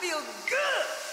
feel good.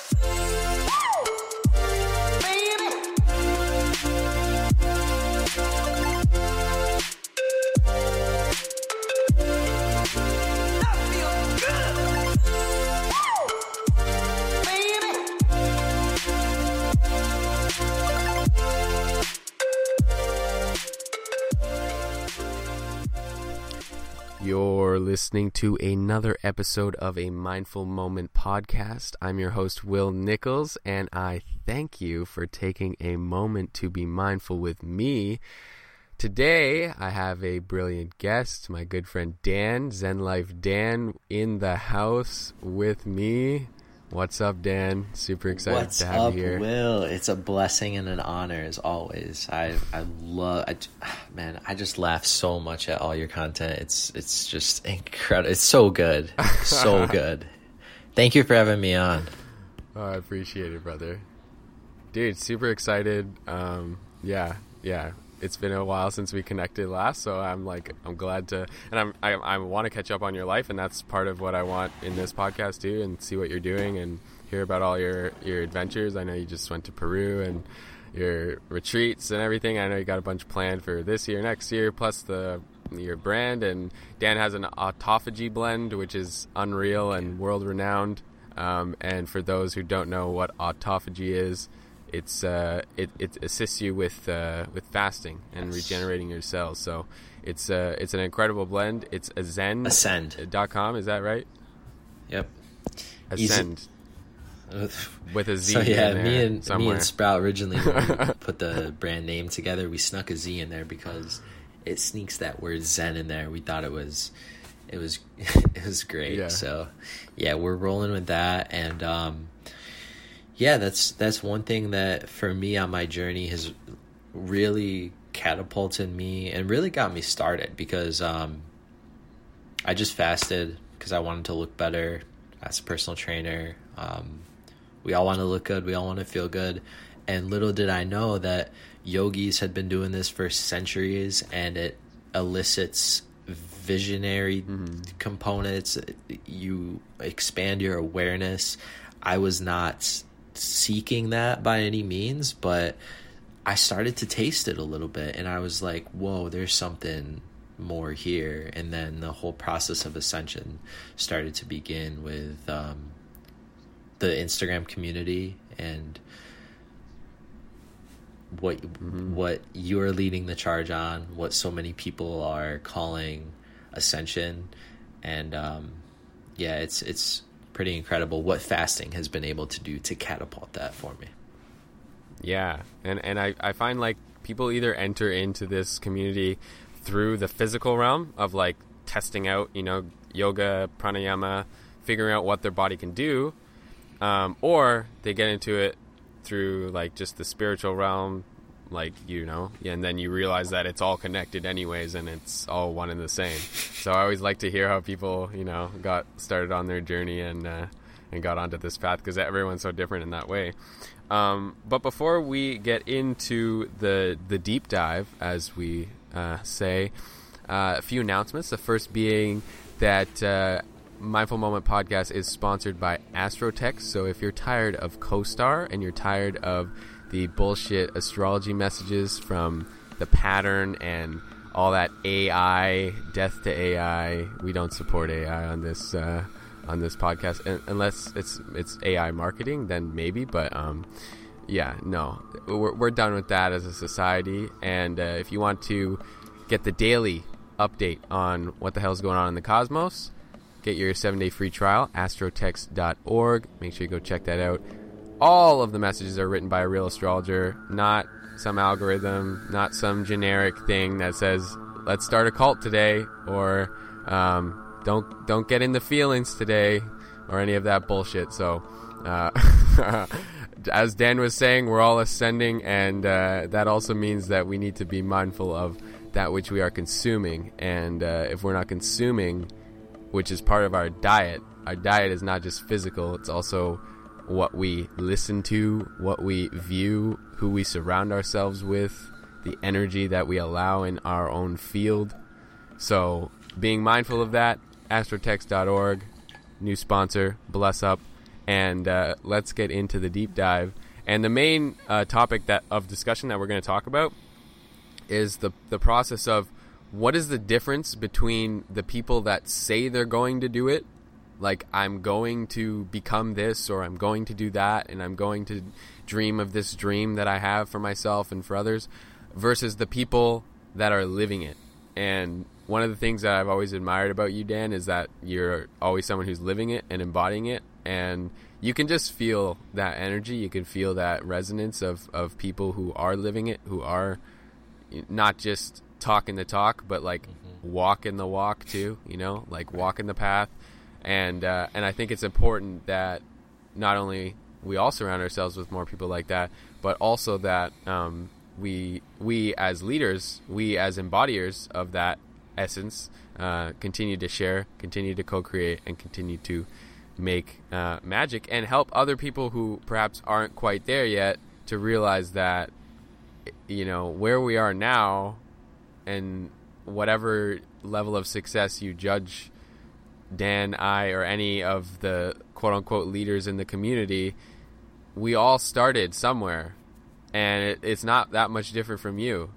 Listening to another episode of a Mindful Moment podcast. I'm your host, Will Nicholls, and I thank you for taking a moment to be mindful with me. Today, I have a brilliant guest, my good friend Dan, Zen Life Dan, in the house with me. What's up, Dan? Super excited What's to have up, you here. Will? It's a blessing and an honor as always. I I love I, man. I just laugh so much at all your content. It's it's just incredible. It's so good, so good. Thank you for having me on. Oh, I appreciate it, brother. Dude, super excited. Um, yeah, yeah. It's been a while since we connected last, so I'm like, I'm glad to, and I'm, I, I want to catch up on your life, and that's part of what I want in this podcast too, and see what you're doing and hear about all your your adventures. I know you just went to Peru and your retreats and everything. I know you got a bunch planned for this year, next year, plus the your brand. And Dan has an autophagy blend, which is unreal and world renowned. Um, and for those who don't know what autophagy is, it's uh, it, it assists you with uh, with fasting and regenerating your cells. So it's uh, it's an incredible blend. It's Asczend. Asczend. Dot com. Is that right? Yep. Easy- Ascend with a Z. So yeah, in me and me and Sprout originally put the brand name together. We snuck a Z in there because it sneaks that word Zen in there. We thought it was it was it was great. Yeah. So yeah, we're rolling with that and um yeah, that's that's one thing that for me on my journey has really catapulted me and really got me started because um I just fasted because I wanted to look better as a personal trainer. Um, we all want to look good. We all want to feel good. And little did I know that yogis had been doing this for centuries and it elicits visionary components. You expand your awareness. I was not seeking that by any means, but I started to taste it a little bit and I was like, whoa, there's something more here. And then the whole process of ascension started to begin with um, the Instagram community and what what you're leading the charge on, what so many people are calling ascension, and um, yeah, it's it's pretty incredible what fasting has been able to do to catapult that for me. Yeah, and and I, I find like people either enter into this community through the physical realm of like testing out, you know, yoga, pranayama, figuring out what their body can do, um, or they get into it through like just the spiritual realm, like you know, and then you realize that it's all connected anyways, and it's all one and the same. So I always like to hear how people, you know, got started on their journey and uh, and got onto this path because everyone's so different in that way. Um, but before we get into the the deep dive, as we uh, say, uh, a few announcements. The first being that uh, Mindful Moment podcast is sponsored by Astrotext. So if you're tired of CoStar and you're tired of the bullshit astrology messages from the pattern and all that AI, death to AI, we don't support AI on this. Uh, on this podcast, Un- unless it's it's AI marketing, then maybe. But um, yeah, no, we're we're done with that as a society. And uh, if you want to get the daily update on what the hell's going on in the cosmos, get your seven day free trial, astrotext.org. Make sure you go check that out. All of the messages are written by a real astrologer, not some algorithm, not some generic thing that says, let's start a cult today, or um, don't don't get in the feelings today, or any of that bullshit. So, uh, as Dan was saying, we're all ascending, and uh, that also means that we need to be mindful of that which we are consuming. And uh, if we're not consuming, which is part of our diet, our diet is not just physical; it's also what we listen to, what we view, who we surround ourselves with, the energy that we allow in our own field. So, being mindful of that, astrotext.org, new sponsor, bless up. and uh, let's get into the deep dive. And the main uh, topic that of discussion that we're going to talk about is the the process of what is the difference between the people that say they're going to do it, like I'm going to become this or I'm going to do that, and I'm going to dream of this dream that I have for myself and for others, versus the people that are living it. And one of the things that I've always admired about you, Dan, is that you're always someone who's living it and embodying it. And you can just feel that energy. You can feel that resonance of, of people who are living it, who are not just talking the talk, but like mm-hmm. walking the walk too, you know, like walking the path. And, uh, and I think it's important that not only we all surround ourselves with more people like that, but also that um, we we as leaders, we as embodiers of that essence, uh, continue to share, continue to co-create, and continue to make uh, magic and help other people who perhaps aren't quite there yet to realize that you know where we are now and whatever level of success you judge Dan, I, or any of the quote unquote leaders in the community, we all started somewhere. And it, it's not that much different from you.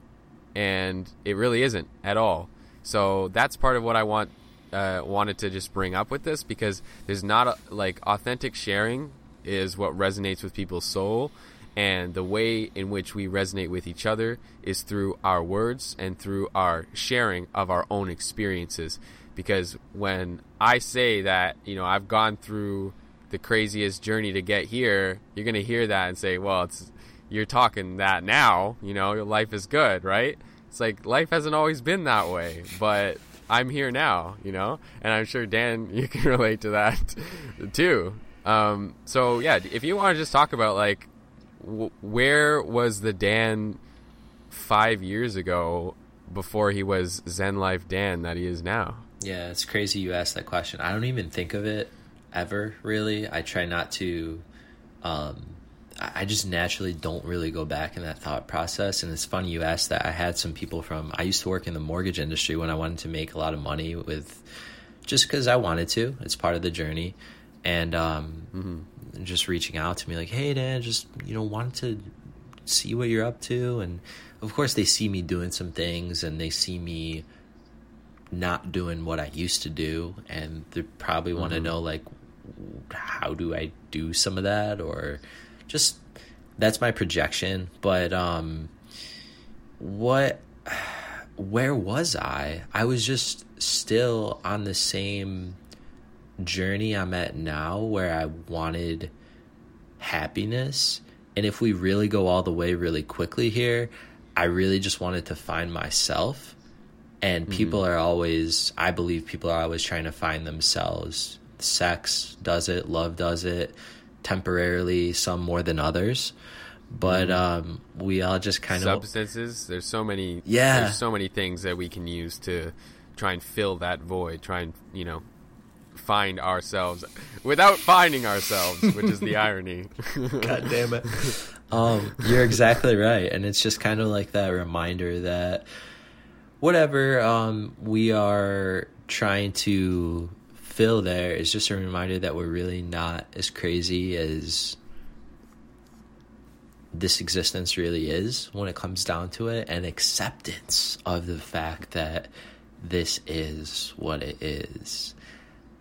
And it really isn't at all. So that's part of what I want uh, wanted to just bring up with this because there's not a, like authentic sharing is what resonates with people's soul and the way in which we resonate with each other is through our words and through our sharing of our own experiences because when i say that you know i've gone through the craziest journey to get here you're going to hear that and say well it's you're talking that now you know your life is good right? It's like life hasn't always been that way but i'm here now you know? And i'm sure dan you can relate to that too. Um, so yeah if you want to just talk about like w- where was the Dan five years ago before he was Zen Life Dan that he is now? Yeah, it's crazy you asked that question. I don't even think of it ever really. I try not to. Um, I just naturally don't really go back in that thought process. And it's funny you asked that. I had some people from. I used to work in the mortgage industry when I wanted to make a lot of money with, just because I wanted to. It's part of the journey, and um, just reaching out to me like, "Hey, Dan, just you know, wanted to see what you're up to." And of course, they see me doing some things, and they see me not doing what I used to do, and they probably want to know like, how do I do some of that, or just that's my projection. But um, what, where was I? I was just still on the same journey I'm at now, where I wanted happiness. And if we really go all the way really quickly here, I really just wanted to find myself. And people are always, I believe people are always trying to find themselves. Sex does it, love does it, temporarily, some more than others. But um, we all just kind of. Substances. There's so many. Yeah. There's so many things that we can use to try and fill that void. Try and you know find ourselves without finding ourselves, which is the irony. God damn it. Um, you're exactly right. And it's just kind of like that reminder that whatever um, we are trying to fill there is just a reminder that we're really not as crazy as this existence really is when it comes down to it, and acceptance of the fact that this is what it is.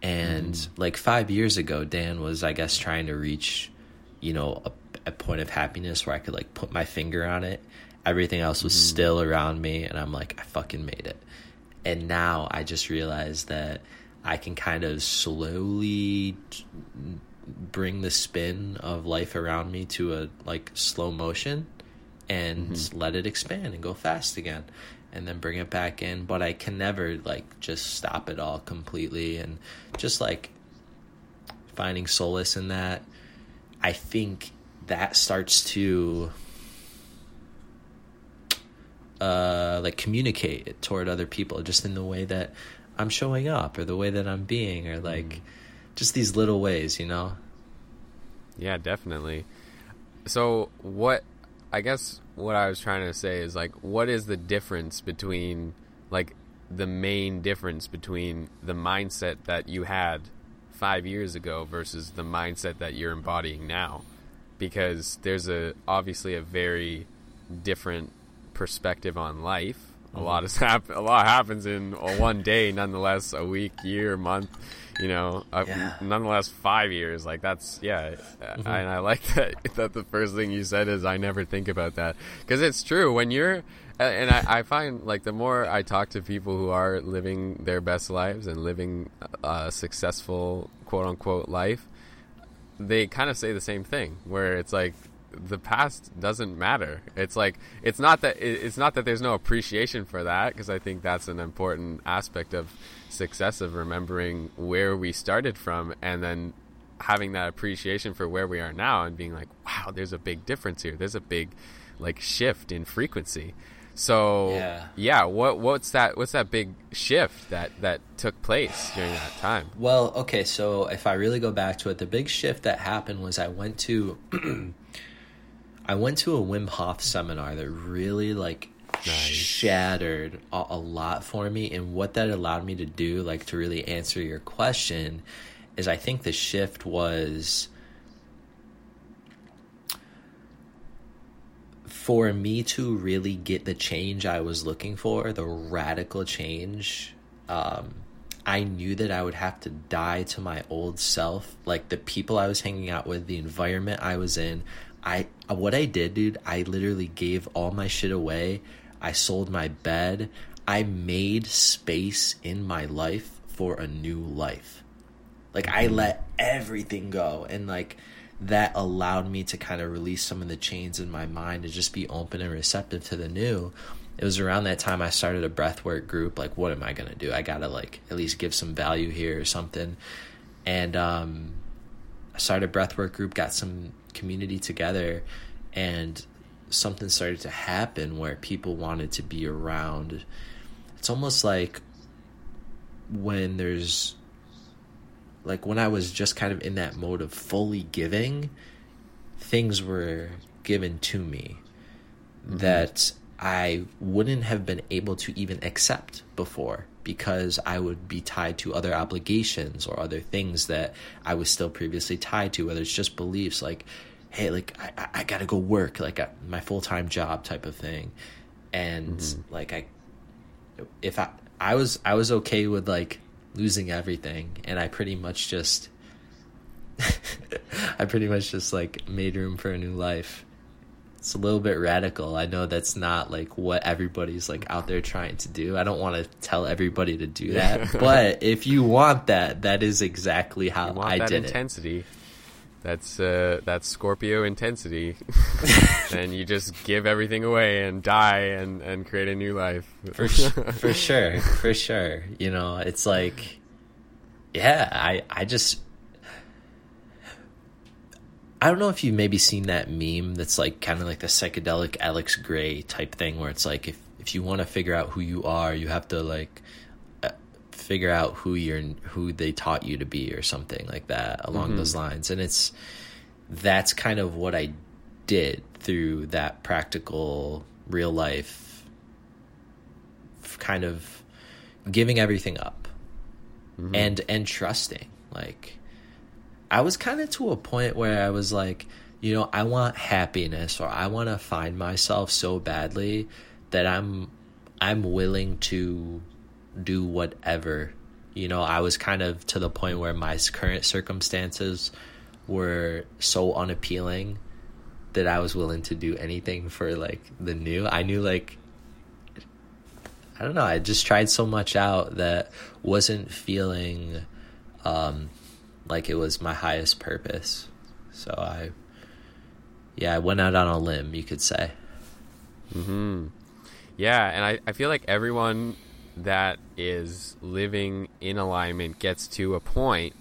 And like five years ago, Dan was, I guess, trying to reach, you know, a, a point of happiness where I could like put my finger on it. Everything else was mm-hmm. still around me, and I'm like, I fucking made it. And now I just realized that I can kind of slowly bring the spin of life around me to a like slow motion and mm-hmm. let it expand and go fast again and then bring it back in. But i can never like just stop it all completely. And just like finding solace in that i think that starts to uh like communicate it toward other people just in the way that i'm showing up or the way that i'm being or like just these little ways you know? Yeah, definitely. So what I guess what I was trying to say is like what is the difference between like the main difference between the mindset that you had five years ago versus the mindset that you're embodying now? Because there's a obviously a very different perspective on life. A lot has hap- a lot happens in one day nonetheless a week year month you know uh, Yeah. nonetheless five years. Like that's yeah uh, and i like that that the first thing you said is i never think about that. Because it's true when you're and I, I find like the more i talk to people who are living their best lives and living a successful quote unquote life they kind of say the same thing where it's like the past doesn't matter. It's like it's not that it's not that there's no appreciation for that because i think that's an important aspect of success of remembering where we started from and then having that appreciation for where we are now and being like wow there's a big difference here. There's a big like shift in frequency. So Yeah. yeah what what's that what's that big shift that that took place during that time? Well, okay, so if I really go back to it, the big shift that happened was I went to I went to a Wim Hof seminar that really like shattered a, a lot for me and what that allowed me to do like to really answer your question is I think the shift was for me to really get the change I was looking for, the radical change, um, I knew that I would have to die to my old self, like the people I was hanging out with, the environment I was in. I what I did, dude, I literally gave all my shit away. I sold my bed. I made space in my life for a new life. Like I let everything go and like that allowed me to kind of release some of the chains in my mind and just be open and receptive to the new. It was around that time I started a breathwork group. Like, what am I gonna do? I gotta like at least give some value here or something. And um, I started a breathwork group, got some community together, and something started to happen where people wanted to be around. It's almost like when there's like when I was just kind of in that mode of fully giving, things were given to me mm-hmm. that I wouldn't have been able to even accept before because I would be tied to other obligations or other things that I was still previously tied to, whether it's just beliefs like, hey, like I, I- I gotta go work, like uh, my full time job type of thing. And like I if I I was I was okay with like losing everything and I pretty much just I pretty much just like made room for a new life. It's a little bit radical. I know that's not like what everybody's like out there trying to do. I don't want to tell everybody to do that, but if you want that, that is exactly how I that did it. intensity. That's uh, that's Scorpio intensity. and you just give everything away and die and, and create a new life. for sh- for sure, for sure. You know, it's like, yeah, I I just. I don't know if you've maybe seen that meme that's like kind of like the psychedelic Alex Grey type thing where it's like if if you want to figure out who you are, you have to like uh, figure out who you're who they taught you to be or something like that along those lines. And it's that's kind of what I did through that practical real life kind of giving everything up and and trusting like I was kind of to a point where I was like, you know, I want happiness or I want to find myself so badly that I'm I'm willing to do whatever. You know, I was kind of to the point where my current circumstances were so unappealing that I was willing to do anything for like the new. I knew like I don't know, I just tried so much out that wasn't feeling um like it was my highest purpose. So I yeah, I went out on a limb, you could say. Hmm. Yeah, and I, I feel like everyone that is living in alignment gets to a point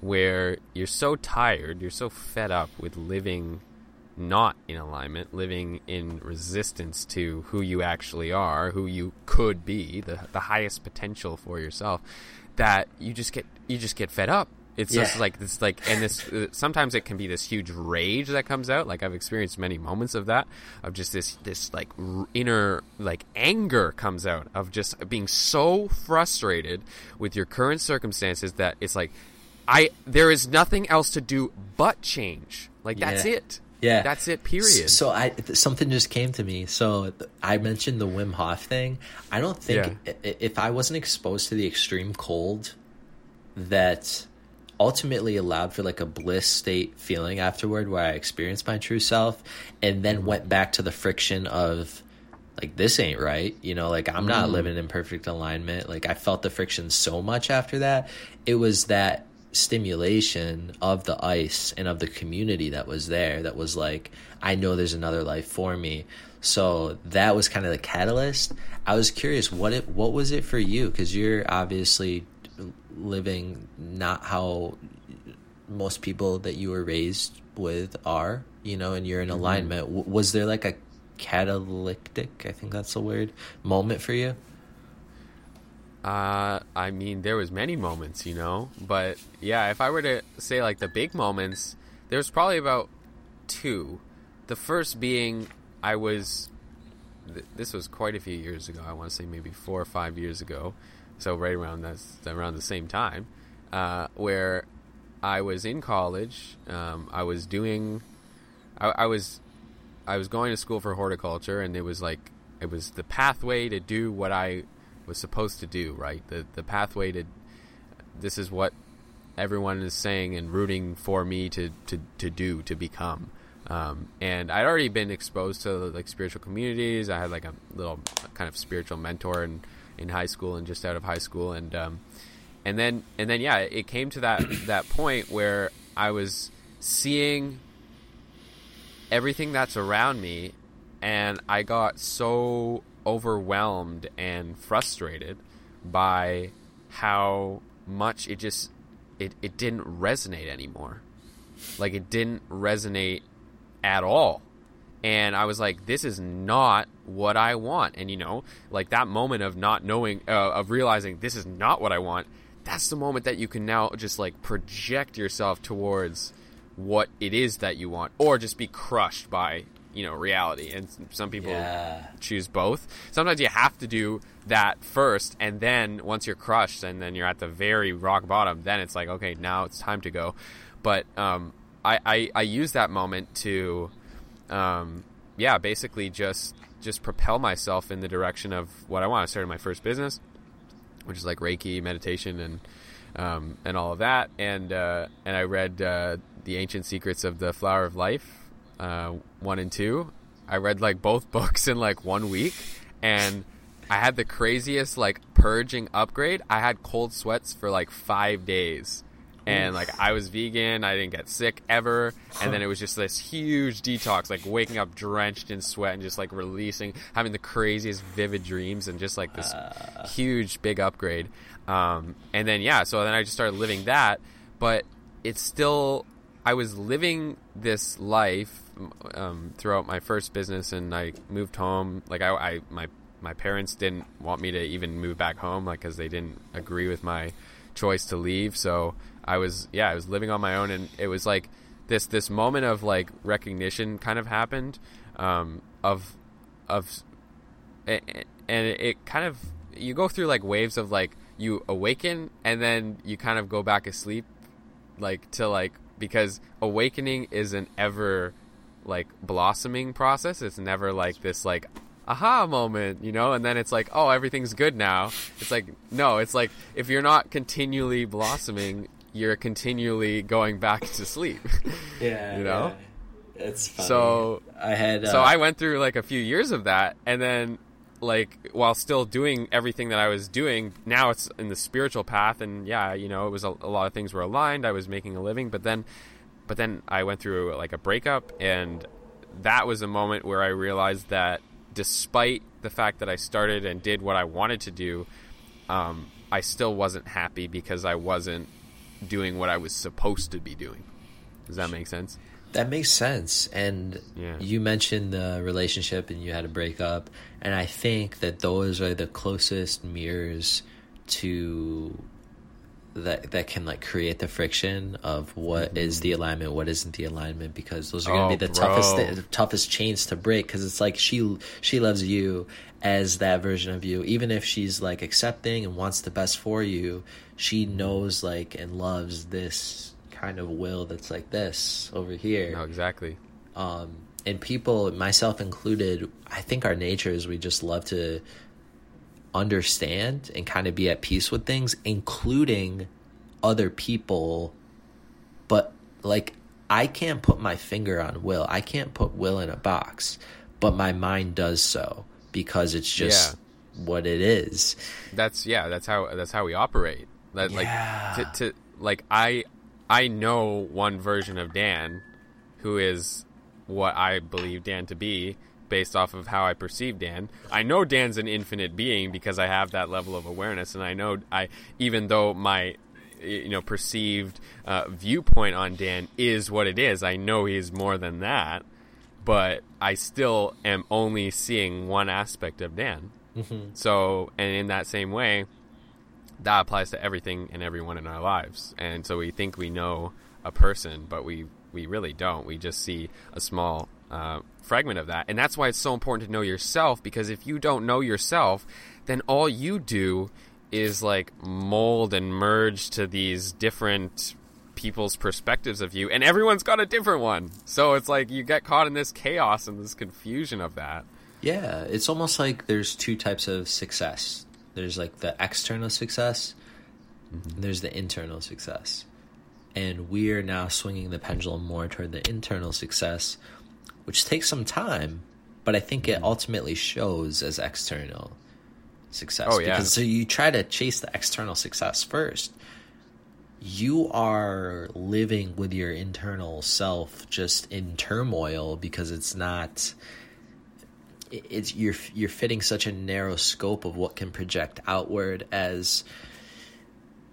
where you're so tired, you're so fed up with living not in alignment, living in resistance to who you actually are, who you could be, the the highest potential for yourself, that you just get you just get fed up. It's just like this like and this uh, sometimes it can be this huge rage that comes out like i've experienced many moments of that of just this this like r- inner like anger comes out of just being so frustrated with your current circumstances that it's like I there is nothing else to do but change. Like that's Yeah. it. Yeah. That's it. Period. So I something just came to me. So I mentioned the Wim Hof thing. I don't think Yeah. if I wasn't exposed to the extreme cold that ultimately allowed for like a bliss state feeling afterward where I experienced my true self and then went back to the friction of like this ain't right you know like i'm not mm-hmm. living in perfect alignment. Like i felt the friction so much after that. It was that stimulation of the ice and of the community that was there that was like i know there's another life for me. So that was kind of the catalyst. I was curious what it what was it for you? Because you're obviously living not how most people that you were raised with are, you know, and you're in alignment. W- was there like a catalytic, I think that's the word, moment for you? Uh, I mean, there was many moments, you know, but yeah, if I were to say like the big moments, there's probably about two. The first being I was, th- this was quite a few years ago. I want to say maybe four or five years ago, so right around that's around the same time, uh, where I was in college. Um, I was doing, I, I was, I was going to school for horticulture, and it was like it was the pathway to do what I was supposed to do, right? The the pathway to this is what everyone is saying and rooting for me to to, to do to become. Um, and I'd already been exposed to like spiritual communities. I had like a little kind of spiritual mentor in, in high school and just out of high school, and um, and then and then yeah, it came to that that point where I was seeing everything that's around me and I got so overwhelmed and frustrated by how much it just it, it didn't resonate anymore. Like it didn't resonate at all. And I was like, this is not what I want. And you know, like that moment of not knowing, uh, of realizing this is not what I want, that's the moment that you can now just like project yourself towards what it is that you want, or just be crushed by, you know, reality. And some people Yeah. choose both. Sometimes you have to do that first, and then once you're crushed, and then you're at the very rock bottom, then it's like, okay, now it's time to go. But um, I, I I use that moment to, um, yeah, basically just just propel myself in the direction of what I want. I started my first business, which is like Reiki, meditation, and um, and all of that. And uh, and I read uh, the Ancient Secrets of the Flower of Life, uh, one and two. I read like both books in like one week, and I had the craziest like purging upgrade. I had cold sweats for like five days. And like I was vegan, I didn't get sick ever, and then it was just this huge detox, like waking up drenched in sweat and just like releasing, having the craziest vivid dreams, and just like this huge big upgrade. Um, and then yeah, so then I just started living that, but it's still I was living this life um, throughout my first business, and I moved home. Like I, I my my parents didn't want me to even move back home, like because they didn't agree with my choice to leave. So I was yeah, I was living on my own, and it was like this this moment of like recognition kind of happened um, of of and it kind of you go through like waves of like you awaken and then you kind of go back asleep like to like because awakening is an ever like blossoming process. It's never like this like aha moment you know? And then it's like oh everything's good now. It's like no it's like if you're not continually blossoming you're continually going back to sleep Yeah. You know? It's funny. So- I had. Uh, so I went through like a few years of that, and then like while still doing everything that I was doing, now it's in the spiritual path, and yeah, you know, it was a, a lot of things were aligned. I was making a living, but then, but then I went through like a breakup, and that was a moment where I realized that despite the fact that I started and did what I wanted to do, um, I still wasn't happy because I wasn't doing what I was supposed to be doing. Does that make sense? That makes sense. And Yeah. you mentioned the relationship and you had a breakup. And I think that those are the closest mirrors to that that can like create the friction of what is the alignment, what isn't the alignment, because those are going to Oh, be the toughest bro. thi- the toughest chains to break. Because it's like she she loves you as that version of you, even if she's like accepting and wants the best for you. She knows like and loves this kind of will that's like this over here No, exactly. um, and people, myself included, I think our nature is we just love to understand and kind of be at peace with things, including other people. But like, I can't put my finger on Will. I can't put Will in a box, but my mind does so because it's just what it is. That's yeah. That's how that's how we operate. That Yeah. like to, to like I I know one version of Dan, who is what I believe Dan to be based off of how I perceive Dan. I know Dan's an infinite being because I have that level of awareness, and I know I even though my you know perceived uh, viewpoint on Dan is what it is. I know he's more than that, but I still am only seeing one aspect of Dan. So, and in that same way, that applies to everything and everyone in our lives. And so we think we know a person, but we we really don't. We just see a small uh, fragment of that, and that's why it's so important to know yourself. Because if you don't know yourself, then all you do is like mold and merge to these different people's perspectives of you, and everyone's got a different one. So it's like you get caught in this chaos and this confusion of that. Yeah, it's almost like there's two types of success. There's like the external success, and there's the internal success. And we are now swinging the pendulum more toward the internal success, which takes some time, but I think it mm-hmm. ultimately shows as external success. Oh, yeah. Because so you try to chase the external success first. You are living with your internal self just in turmoil because it's not it's you're you're fitting such a narrow scope of what can project outward as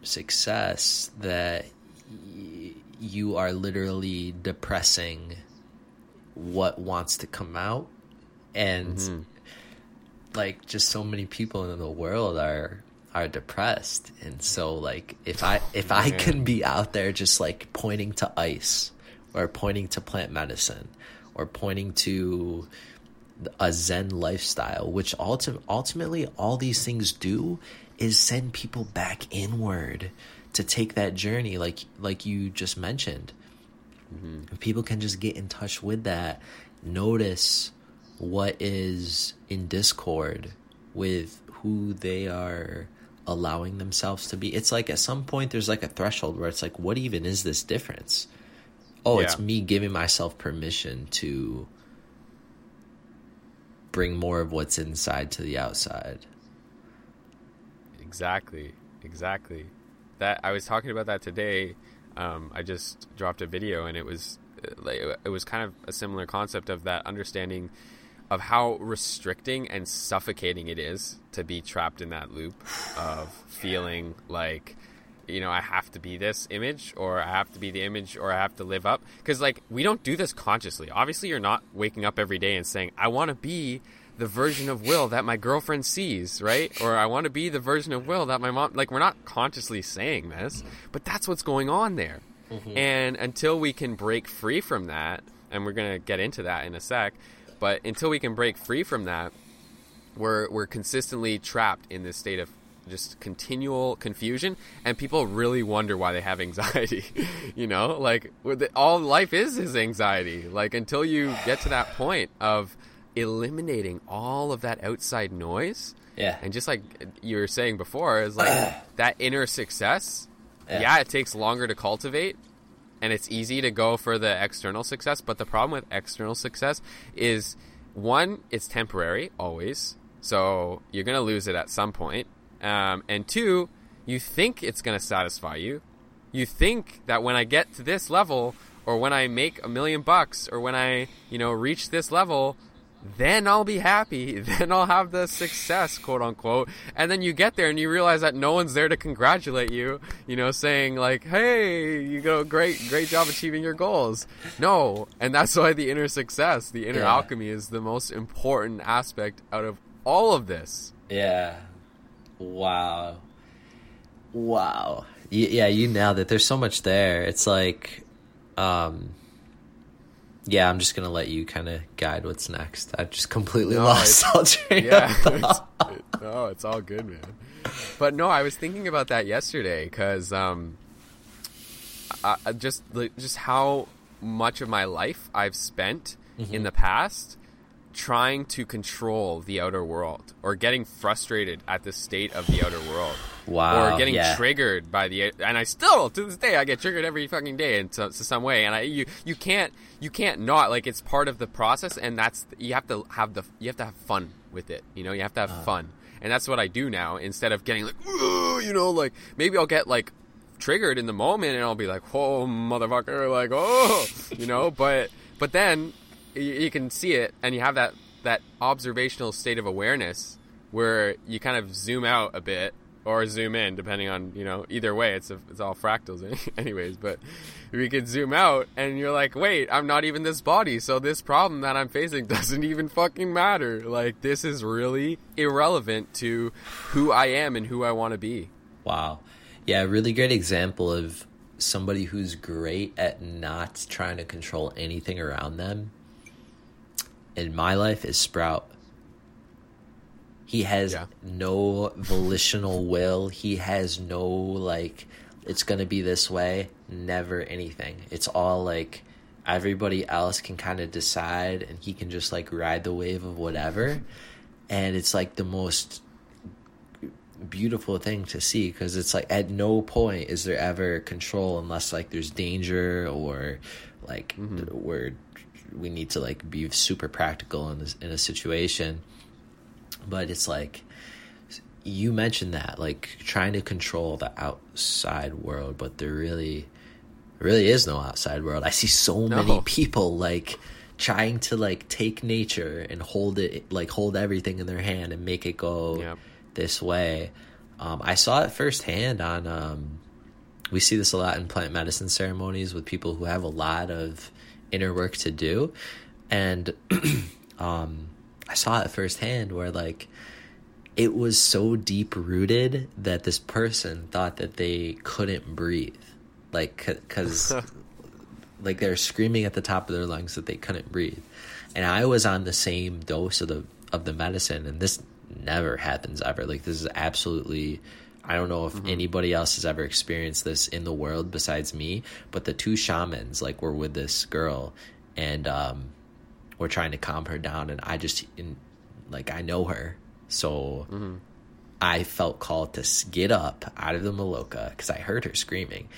success that y- you are literally depressing what wants to come out. And mm-hmm. like just so many people in the world are are depressed. And so like if i if i can be out there just like pointing to ice or pointing to plant medicine or pointing to a zen lifestyle which ulti- ultimately all these things do is send people back inward to take that journey like like you just mentioned Mm-hmm. if people can just get in touch with that notice what is in discord with who they are allowing themselves to be. It's like at some point there's like a threshold where it's like what even is this difference? Oh it's me giving myself permission to bring more of what's inside to the outside. Exactly, exactly. That I was talking about that today. Um, I just dropped a video, and it was like it was kind of a similar concept of that understanding of how restricting and suffocating it is to be trapped in that loop of feeling like you know I have to be this image or I have to be the image or I have to live up because like we don't do this consciously. Obviously, you're not waking up every day and saying I want to be the version of Will that my girlfriend sees, right? Or I want to be the version of Will that my mom like we're not consciously saying this, but that's what's going on there. Mm-hmm. And until we can break free from that, and we're going to get into that in a sec, but until we can break free from that, we're we're consistently trapped in this state of just continual confusion and people really wonder why they have anxiety you know like all life is is anxiety like until you get to that point of eliminating all of that outside noise yeah and just like you were saying before is like that inner success Yeah. yeah. it takes longer to cultivate and it's easy to go for the external success but the problem with external success is one it's temporary always so you're going to lose it at some point um, and two you think it's going to satisfy you you think that when i get to this level or when i make a million bucks or when i you know reach this level then I'll be happy. Then I'll have the success, quote unquote. And then you get there and you realize that no one's there to congratulate you, you know, saying like, "Hey, you go great, great job achieving your goals." No, and that's why the inner success, the inner Yeah. alchemy, is the most important aspect out of all of this. Yeah. Wow. Wow. Y- yeah, you nailed it. There's so much there. It's like, um, yeah, I'm just gonna let you kind of guide what's next. I just completely No, lost all train yeah, it's, it, no, it's all good, man. But no, I was thinking about that yesterday because um, I, I just just how much of my life I've spent Mm-hmm. in the past trying to control the outer world or getting frustrated at the state of the outer world. Wow, Or getting yeah. triggered by the and I still to this day I get triggered every fucking day in some, some way and I you you can't you can't not like it's part of the process and that's you have to have the you have to have fun with it you know you have to have Uh. fun and that's what I do now instead of getting like you know like maybe I'll get like triggered in the moment and I'll be like whoa motherfucker like oh you know but but then you, you can see it and you have that that observational state of awareness where you kind of zoom out a bit or zoom in depending on you know either way it's a, it's all fractals anyways but we could zoom out and you're like wait i'm not even this body so this problem that i'm facing doesn't even fucking matter like this is really irrelevant to who i am and who i want to be Wow. Yeah, really great example of somebody who's great at not trying to control anything around them in my life is Sprout. He has Yeah. no volitional will. He has no like it's going to be this way, never anything. It's all like everybody else can kind of decide and he can just like ride the wave of whatever. And it's like the most beautiful thing to see because it's like at no point is there ever control unless like there's danger or like mm-hmm. where we need to like be super practical in this in a situation but it's like you mentioned that like trying to control the outside world but there really really is no outside world. I see so many people like trying to like take nature and hold it like hold everything in their hand and make it go Yep. this way. Um, i saw it firsthand on um, we see this a lot in plant medicine ceremonies with people who have a lot of inner work to do. And um, i saw it firsthand where like it was so deep rooted that this person thought that they couldn't breathe. Like because like they're screaming at the top of their lungs that they couldn't breathe. And i was on the same dose of the of the medicine and this never happens ever. Like this is absolutely i don't know if anybody else has ever experienced this in the world besides me but the two shamans like were with this girl and um were trying to calm her down and i just in, like i know her so mm-hmm. I felt called to get up out of the Maloka because I heard her screaming,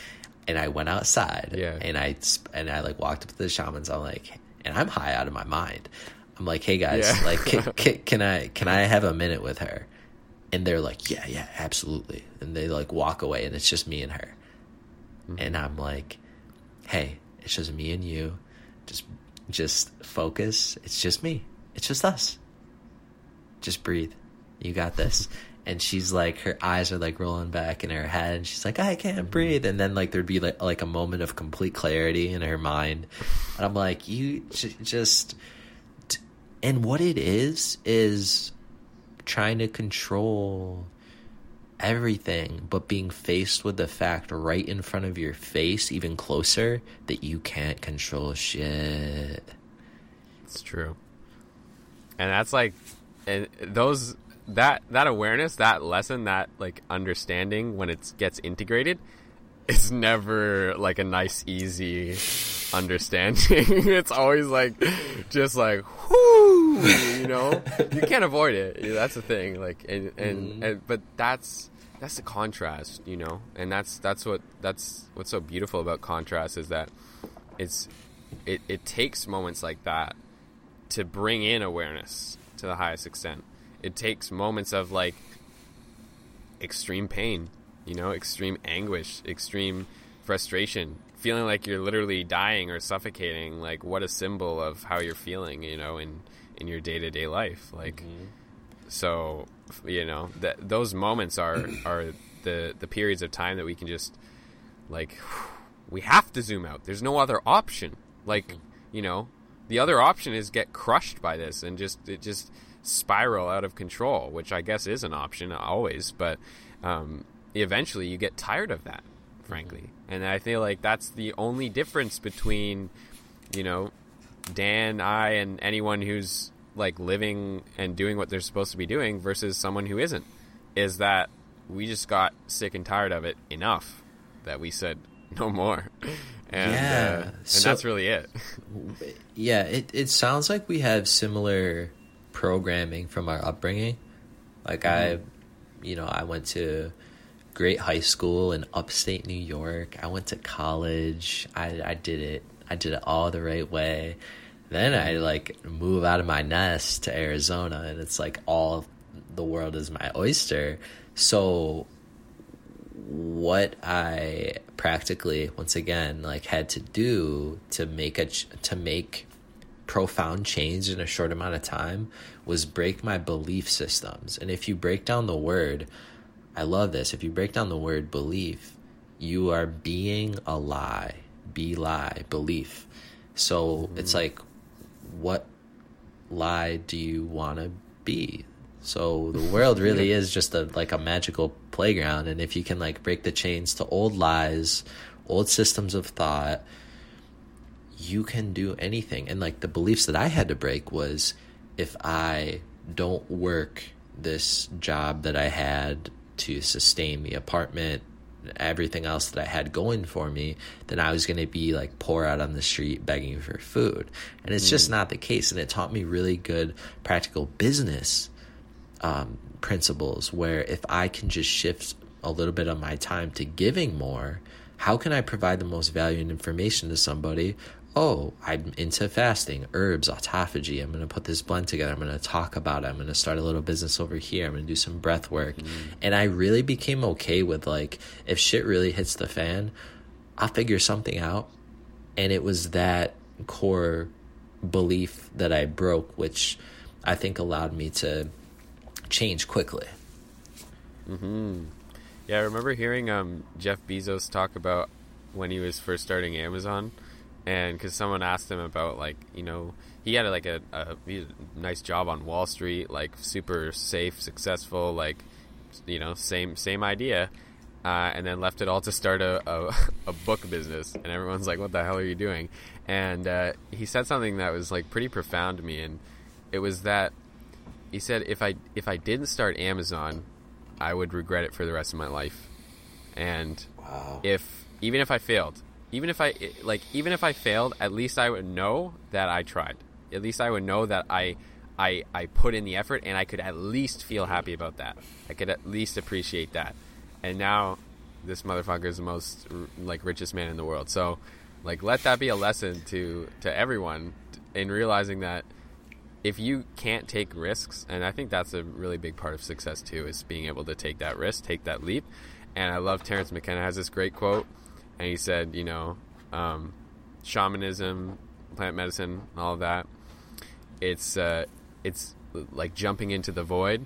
and I went outside. Yeah. And I and I like walked up to the shamans. I'm like, and I'm high out of my mind. I'm like, hey guys, Yeah. like, can, can, can I can I have a minute with her? And they're like, yeah, yeah, absolutely. And they like walk away, and it's just me and her. Mm-hmm. And I'm like, hey, it's just me and you. Just just focus. It's just me. It's just us just breathe. You got this. And she's like, her eyes are like rolling back in her head, and she's like, I can't mm-hmm. breathe. And then like there'd be like like a moment of complete clarity in her mind, and I'm like, you j- just. And what it is is trying to control everything, but being faced with the fact right in front of your face, even closer, that you can't control shit. It's true. And that's like and those that that awareness, that lesson, that like understanding when it gets integrated, it's never like a nice easy understanding. it's always like just like whoo, you know? You can't avoid it. That's the thing. Like and and, mm-hmm. and but that's that's the contrast, you know? And that's that's what that's what's so beautiful about contrast is that it's it, it takes moments like that to bring in awareness to the highest extent. It takes moments of like extreme pain, you know, extreme anguish, extreme frustration, feeling like you're literally dying or suffocating. Like what a symbol of how you're feeling, you know, in in your day to day life. Like so, you know, that those moments are are the the periods of time that we can just like we have to zoom out. There's no other option. Like, you know, the other option is get crushed by this and just it just spiral out of control, which I guess is an option always, but um, eventually you get tired of that. frankly. And I feel like that's the only difference between, you know, Dan, I, and anyone who's like living and doing what they're supposed to be doing versus someone who isn't. Is that we just got sick and tired of it enough that we said no more. And, Yeah, uh, and so- that's really it. Yeah, it, it sounds like we have similar programming from our upbringing. Like I, you know, I went to great high school in upstate New York. I went to college. I I did it. I did it all the right way. Then I like move out of my nest to Arizona, and it's like all the world is my oyster. So what I practically once again like had to do to make a to make profound change in a short amount of time was break my belief systems. And if you break down the word, I love this. If you break down the word belief, you are being a lie, be lie, belief. So mm-hmm. it's like, what lie do you want to be? So the world really is just a like a magical playground, and if you can like break the chains to old lies, old systems of thought, you can do anything. And like the beliefs that I had to break was if I don't work this job that I had to sustain the apartment, everything else that I had going for me, then I was going to be like poor out on the street begging for food. And it's just not the case. And it taught me really good practical business um, principles where if I can just shift a little bit of my time to giving more, how can I provide the most value and information to somebody? Oh, I'm into fasting, herbs, autophagy. I'm going to put this blend together. I'm going to talk about it. I'm going to start a little business over here. I'm going to do some breath work. And I really became okay with like, if shit really hits the fan, I'll figure something out. And it was that core belief that I broke, which I think allowed me to change quickly. Yeah, I remember hearing um, Jeff Bezos talk about when he was first starting Amazon, and because someone asked him about like you know he had like a, a, he had a nice job on Wall Street, like super safe, successful, like you know same same idea, uh, and then left it all to start a, a, a book business, and everyone's like, "What the hell are you doing?" And uh, he said something that was like pretty profound to me, and it was that he said if I if I didn't start Amazon, I would regret it for the rest of my life. And Wow. if even if I failed, even if I like even if I failed, at least I would know that I tried. At least I would know that I I I put in the effort and I could at least feel happy about that. I could at least appreciate that. And now this motherfucker is the most like richest man in the world. So like let that be a lesson to to everyone in realizing that if you can't take risks, and I think that's a really big part of success too, is being able to take that risk, take that leap. And I love Terence McKenna has this great quote, and he said, you know, um, shamanism, plant medicine, all of that. It's uh, it's like jumping into the void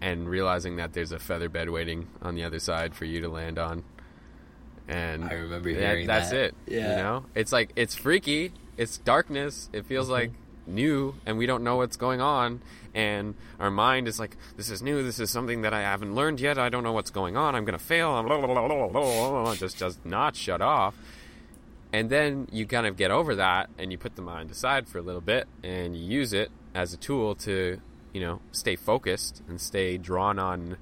and realizing that there's a feather bed waiting on the other side for you to land on. And I remember hearing that- that's that. it. Yeah. You know, it's like it's freaky. It's darkness. It feels like new, and we don't know what's going on. And our mind is like, "This is new. This is something that I haven't learned yet. I don't know what's going on. I'm fail." Blah, blah, blah, blah, just does not shut off. And then you kind of get over that, and you put the mind aside for a little bit, and you use it as a tool to, you know, stay focused and stay drawn on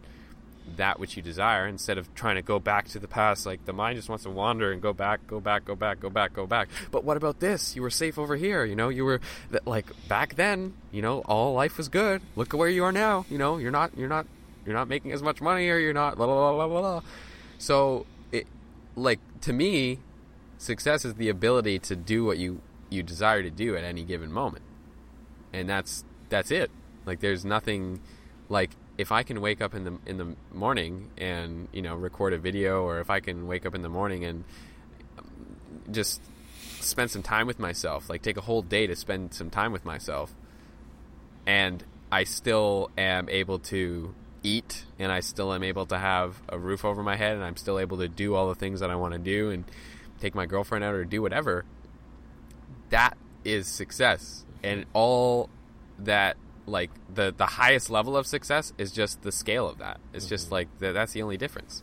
that which you desire instead of trying to go back to the past. Like the mind just wants to wander and go back, go back, go back, go back, go back. But what about this? You were safe over here. You know, you were like back then. You know, all life was good. Look at where you are now. You know, you're not, you're not, you're not making as much money, or you're not. Blah blah blah blah blah. So it, like to me, success is the ability to do what you you desire to do at any given moment, and that's that's it. Like there's nothing like if I can wake up in the in the morning and you know record a video, or if I can wake up in the morning and just spend some time with myself, like take a whole day to spend some time with myself, and I still am able to eat, and I still am able to have a roof over my head, and I'm still able to do all the things that I want to do, and take my girlfriend out or do whatever. That is success, and all that like the the highest level of success is just the scale of that. It's just like the, that's the only difference.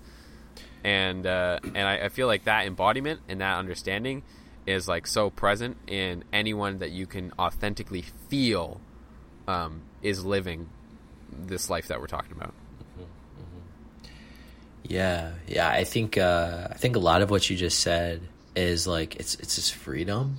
and uh, and I, I feel like that embodiment and that understanding is like so present in anyone that you can authentically feel um, is living this life that we're talking about. Yeah, yeah. I think uh, I think a lot of what you just said is like it's it's just freedom,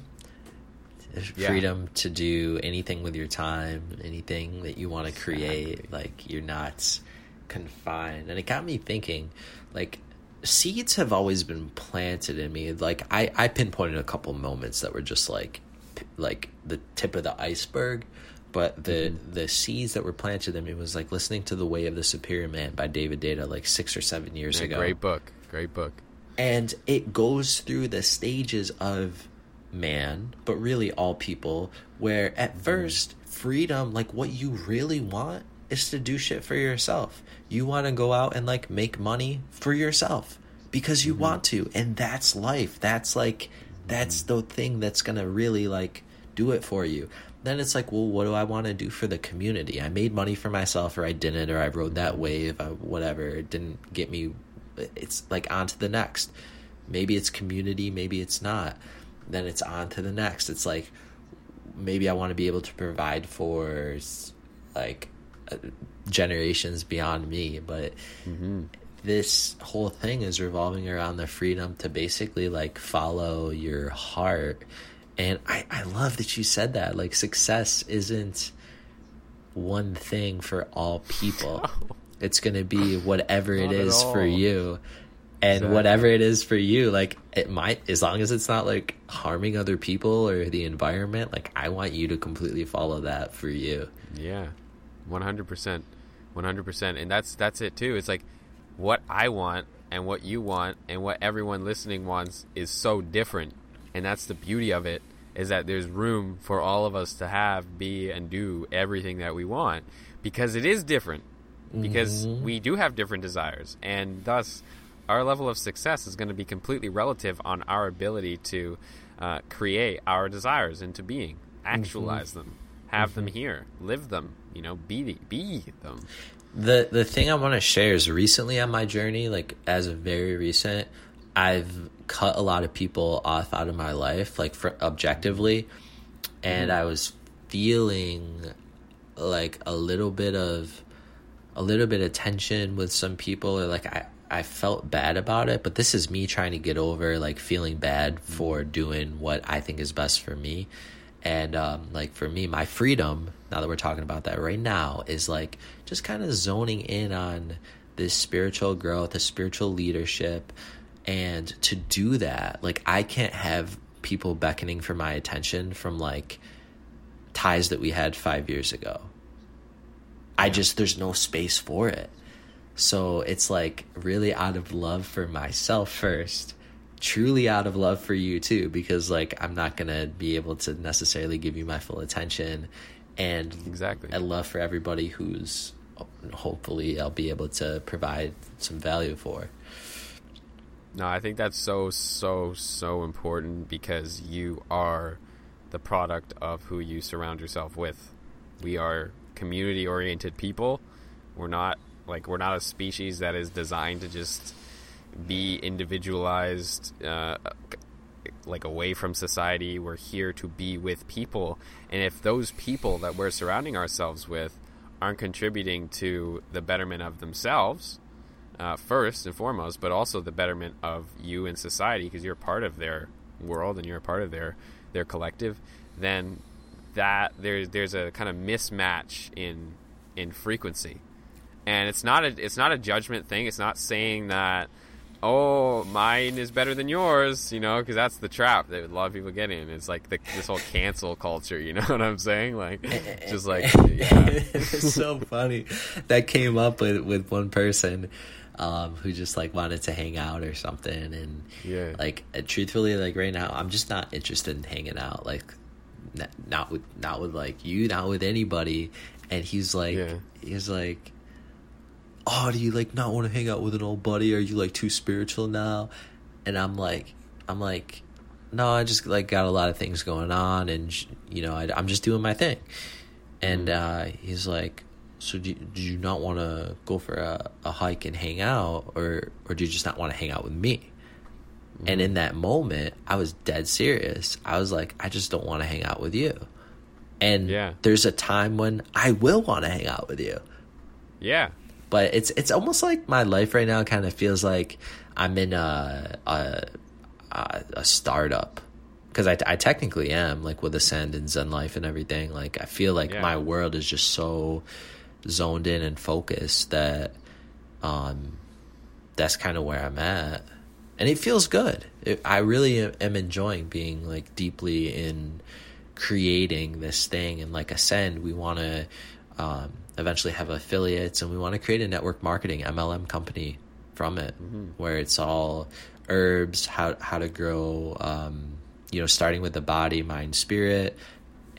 Yeah. freedom to do anything with your time, anything that you want to create. Like you're not confined, and it got me thinking. Like seeds have always been planted in me. Like I I pinpointed a couple moments that were just like like the tip of the iceberg. But the mm-hmm. the seeds that were planted in me was like listening to the Way of the Superior Man by David Deida like six or seven years Yeah, ago great book, great book. and it goes through the stages of man but really all people where at mm-hmm. first freedom like what you really want is to do shit for yourself. You want to go out and like make money for yourself because you mm-hmm. want to and that's life. That's like that's mm-hmm. the thing that's gonna really like do it for you. Then it's like well what do i want to do for the community? I made money for myself or i didn't or i rode that wave I, whatever. It didn't get me it's like on to the next. Maybe it's community maybe it's not then it's on to the next. It's like maybe i want to be able to provide for like uh, generations beyond me but this whole thing is revolving around the freedom to basically like follow your heart. And i i love that you said that. Like success isn't one thing for all people. It's going to be whatever it is for you and Exactly. whatever it is for you like it might as long as it's not like harming other people or the environment like i want you to completely follow that for you. Yeah, one hundred percent, one hundred percent, and that's that's it too. It's like what I want and what you want and what everyone listening wants is so different, and that's the beauty of it is that there's room for all of us to have, be, and do everything that we want because it is different. Because mm-hmm. we do have different desires, and thus our level of success is going to be completely relative on our ability to uh, create our desires into being, actualize mm-hmm. them, have them mm-hmm. here, live them, you know, be be them. The the thing I want to share is recently on my journey, like as of very recent, I've cut a lot of people off out of my life, like for objectively, and mm-hmm. I was feeling like a little bit of a little bit of tension with some people, or like I I felt bad about it, but this is me trying to get over like feeling bad for doing what I think is best for me. And um, like for me, my freedom, now that we're talking about that right now, is like just kind of zoning in on this spiritual growth, this spiritual leadership. And to do that, like I can't have people beckoning for my attention from like ties that we had five years ago. I just, there's no space for it. So it's like really out of love for myself first, truly out of love for you too, because like I'm not gonna be able to necessarily give you my full attention, and Exactly. and love for everybody who's hopefully I'll be able to provide some value for. No, I think that's so so so important because you are the product of who you surround yourself with. We are community oriented people. We're not like we're not a species that is designed to just be individualized uh, like away from society. We're here to be with people. And if those people that we're surrounding ourselves with aren't contributing to the betterment of themselves, uh, first and foremost, but also the betterment of you and society because you're part of their world and you're a part of their their collective, then that there's there's a kind of mismatch in in frequency, and it's not a it's not a judgment thing. It's not saying that oh mine is better than yours, you know, because that's the trap that a lot of people get in. It's like the, this whole cancel culture, you know what I'm saying? Like just like yeah. it's so funny that came up with with one person um, who just like wanted to hang out or something, and Yeah. like uh, truthfully, like right now, I'm just not interested in hanging out. Like n- not with not with like you, not with anybody. And he's like, Yeah. he's like, oh, do you like not want to hang out with an old buddy? Are you like too spiritual now? And I'm like, I'm like, no, I just like got a lot of things going on, and you know, I, I'm just doing my thing. And uh, he's like, so do, do you not want to go for a, a hike and hang out or or do you just not want to hang out with me and in that moment i was dead serious i was like i just don't want to hang out with you and Yeah. there's a time when i will want to hang out with you Yeah. But it's it's almost like my life right now kind of feels like i'm in a a, a, a startup. Because I, I technically am like with Asczend and Zenlife and everything. Like i feel like Yeah. my world is just so zoned in and focused that um that's kind of where i'm at. And it feels good. It, i really am, am enjoying being like deeply in creating this thing. And like Asczend we want to um, eventually have affiliates and we want to create a network marketing mlm company from it where it's all herbs how how to grow um, you know starting with the body mind spirit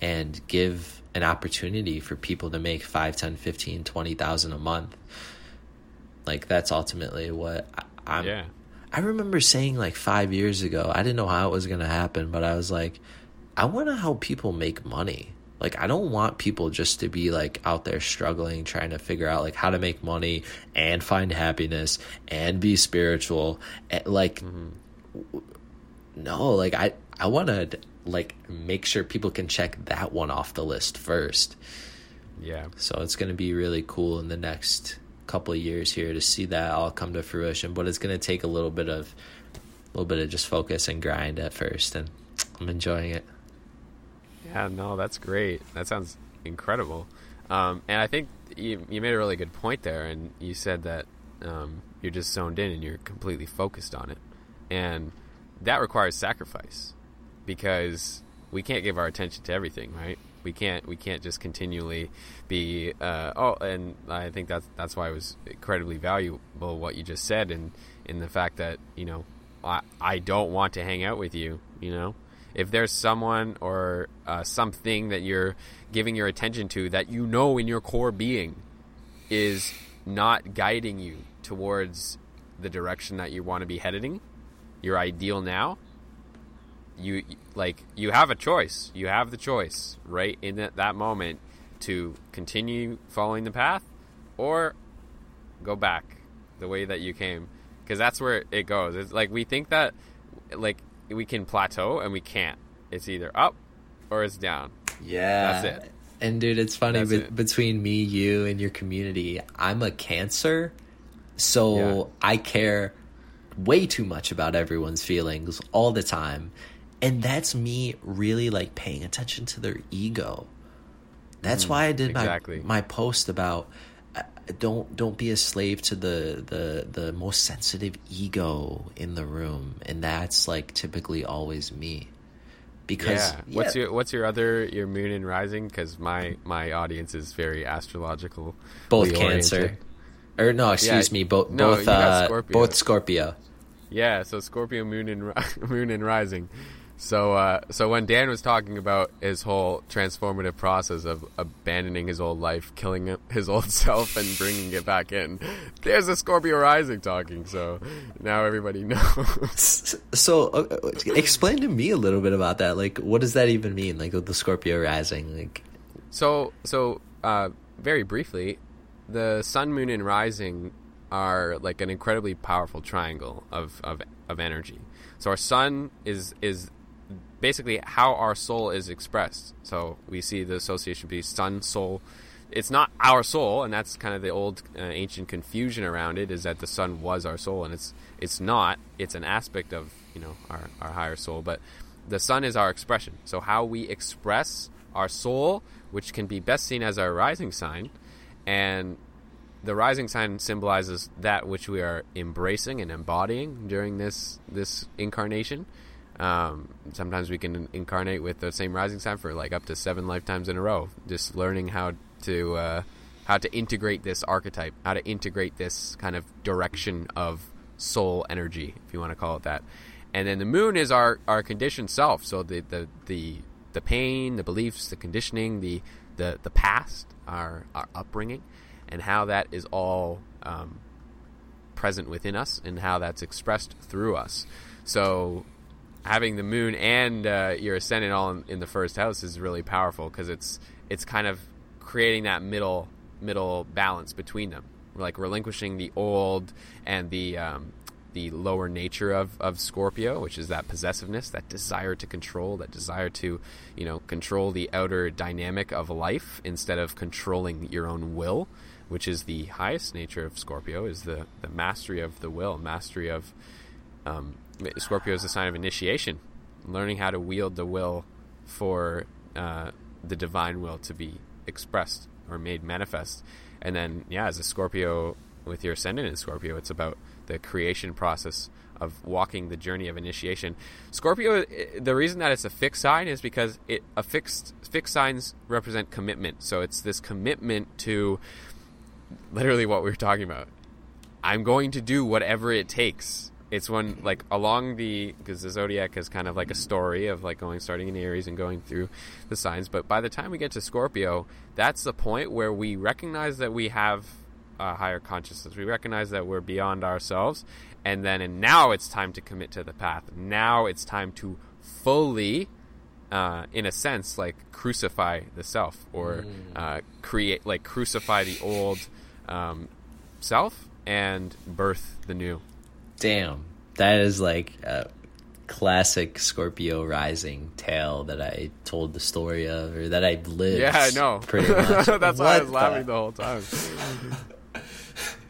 and give an opportunity for people to make 5 10 15 20000 a month like that's ultimately what I, i'm Yeah. I remember saying like five years ago, I didn't know how it was going to happen, but I was like, I want to help people make money. Like, I don't want people just to be like out there struggling, trying to figure out like how to make money and find happiness and be spiritual. And, like, mm-hmm. no, like I, I want to like make sure people can check that one off the list first. Yeah. So it's going to be really cool in the next couple of years here to see that all come to fruition. But it's going to take a little bit of, a little bit of just focus and grind at first, and I'm enjoying it. Yeah, no, that's great. That sounds incredible. Um, and I think you, you made a really good point there, and you said that um, you're just zoned in and you're completely focused on it. And that requires sacrifice because we can't give our attention to everything, right? We can't we can't just continually be uh, oh, and I think that's that's why it was incredibly valuable what you just said, and in the fact that you know I I don't want to hang out with you, you know, if there's someone or uh, something that you're giving your attention to that you know in your core being is not guiding you towards the direction that you want to be heading, your ideal now, you like you have a choice. You have the choice right in that, that moment to continue following the path or go back the way that you came because that's where it goes. It's like we think that like we can plateau and we can't. It's either up or it's down. Yeah, That's it. And dude, it's funny be- it. between me, you, and your community. I'm a Cancer, so Yeah. I care way too much about everyone's feelings all the time, and that's me really like paying attention to their ego. That's why I did Mm, exactly. my my post about don't don't be a slave to the the the most sensitive ego in the room, and that's like typically always me. Because yeah. What's your What's your other your moon and rising? Because my my audience is very astrological. both oriented. Cancer. Or no, excuse Yeah, me, both no, both you uh, Scorpio. both Scorpio. Yeah, so Scorpio moon and moon and rising. So uh, so when Dan was talking about his whole transformative process of abandoning his old life, killing his old self, and bringing it back in, there's a Scorpio rising talking. So now everybody knows. So, uh, uh, explain to me a little bit about that. Like, what does that even mean? Like with the Scorpio rising, like So, so uh, very briefly, the sun, moon, and rising are like an incredibly powerful triangle of, of, of energy. So our sun is is basically how our soul is expressed. So we see the association between sun, soul. It's not our soul, and that's kind of the old uh, ancient confusion around it. Is that the sun was our soul, and it's it's not. It's an aspect of you know our, our higher soul, but the sun is our expression. So how we express our soul, which can be best seen as our rising sign, and the rising sign symbolizes that which we are embracing and embodying during this this incarnation. Um, sometimes we can incarnate with the same rising sign for like up to seven lifetimes in a row, just learning how to uh, how to integrate this archetype, how to integrate this kind of direction of soul energy, if you want to call it that. And then the moon is our our conditioned self, so the the the, the pain, the beliefs, the conditioning, the the the past, our our upbringing, and how that is all um, present within us, and how that's expressed through us. So having the moon and uh, your ascendant all in, in the first house is really powerful because it's it's kind of creating that middle middle balance between them, like relinquishing the old and the um, the lower nature of, of Scorpio, which is that possessiveness, that desire to control, that desire to, you know, control the outer dynamic of life instead of controlling your own will, which is the highest nature of Scorpio, is the, the mastery of the will, mastery of um, Scorpio is a sign of initiation, learning how to wield the will for uh, the divine will to be expressed or made manifest. And then, yeah, as a Scorpio with your ascendant in Scorpio, it's about the creation process of walking the journey of initiation. Scorpio, the reason that it's a fixed sign is because it a fixed fixed signs represent commitment. So it's this commitment to literally what we are talking about. I'm going to do whatever it takes. It's when like along the because the zodiac is kind of like a story of like going starting in Aries and going through the signs. But by the time we get to Scorpio, that's the point where we recognize that we have a higher consciousness. We recognize that we're beyond ourselves, and then and now it's time to commit to the path. Now it's time to fully, uh, in a sense, like crucify the self or uh, create, like crucify the old um, self and birth the new. Damn, that is like a classic Scorpio rising tale that I told the story of, or that I've lived. Yeah, I know. Pretty much. That's why I What was laughing the- the whole time.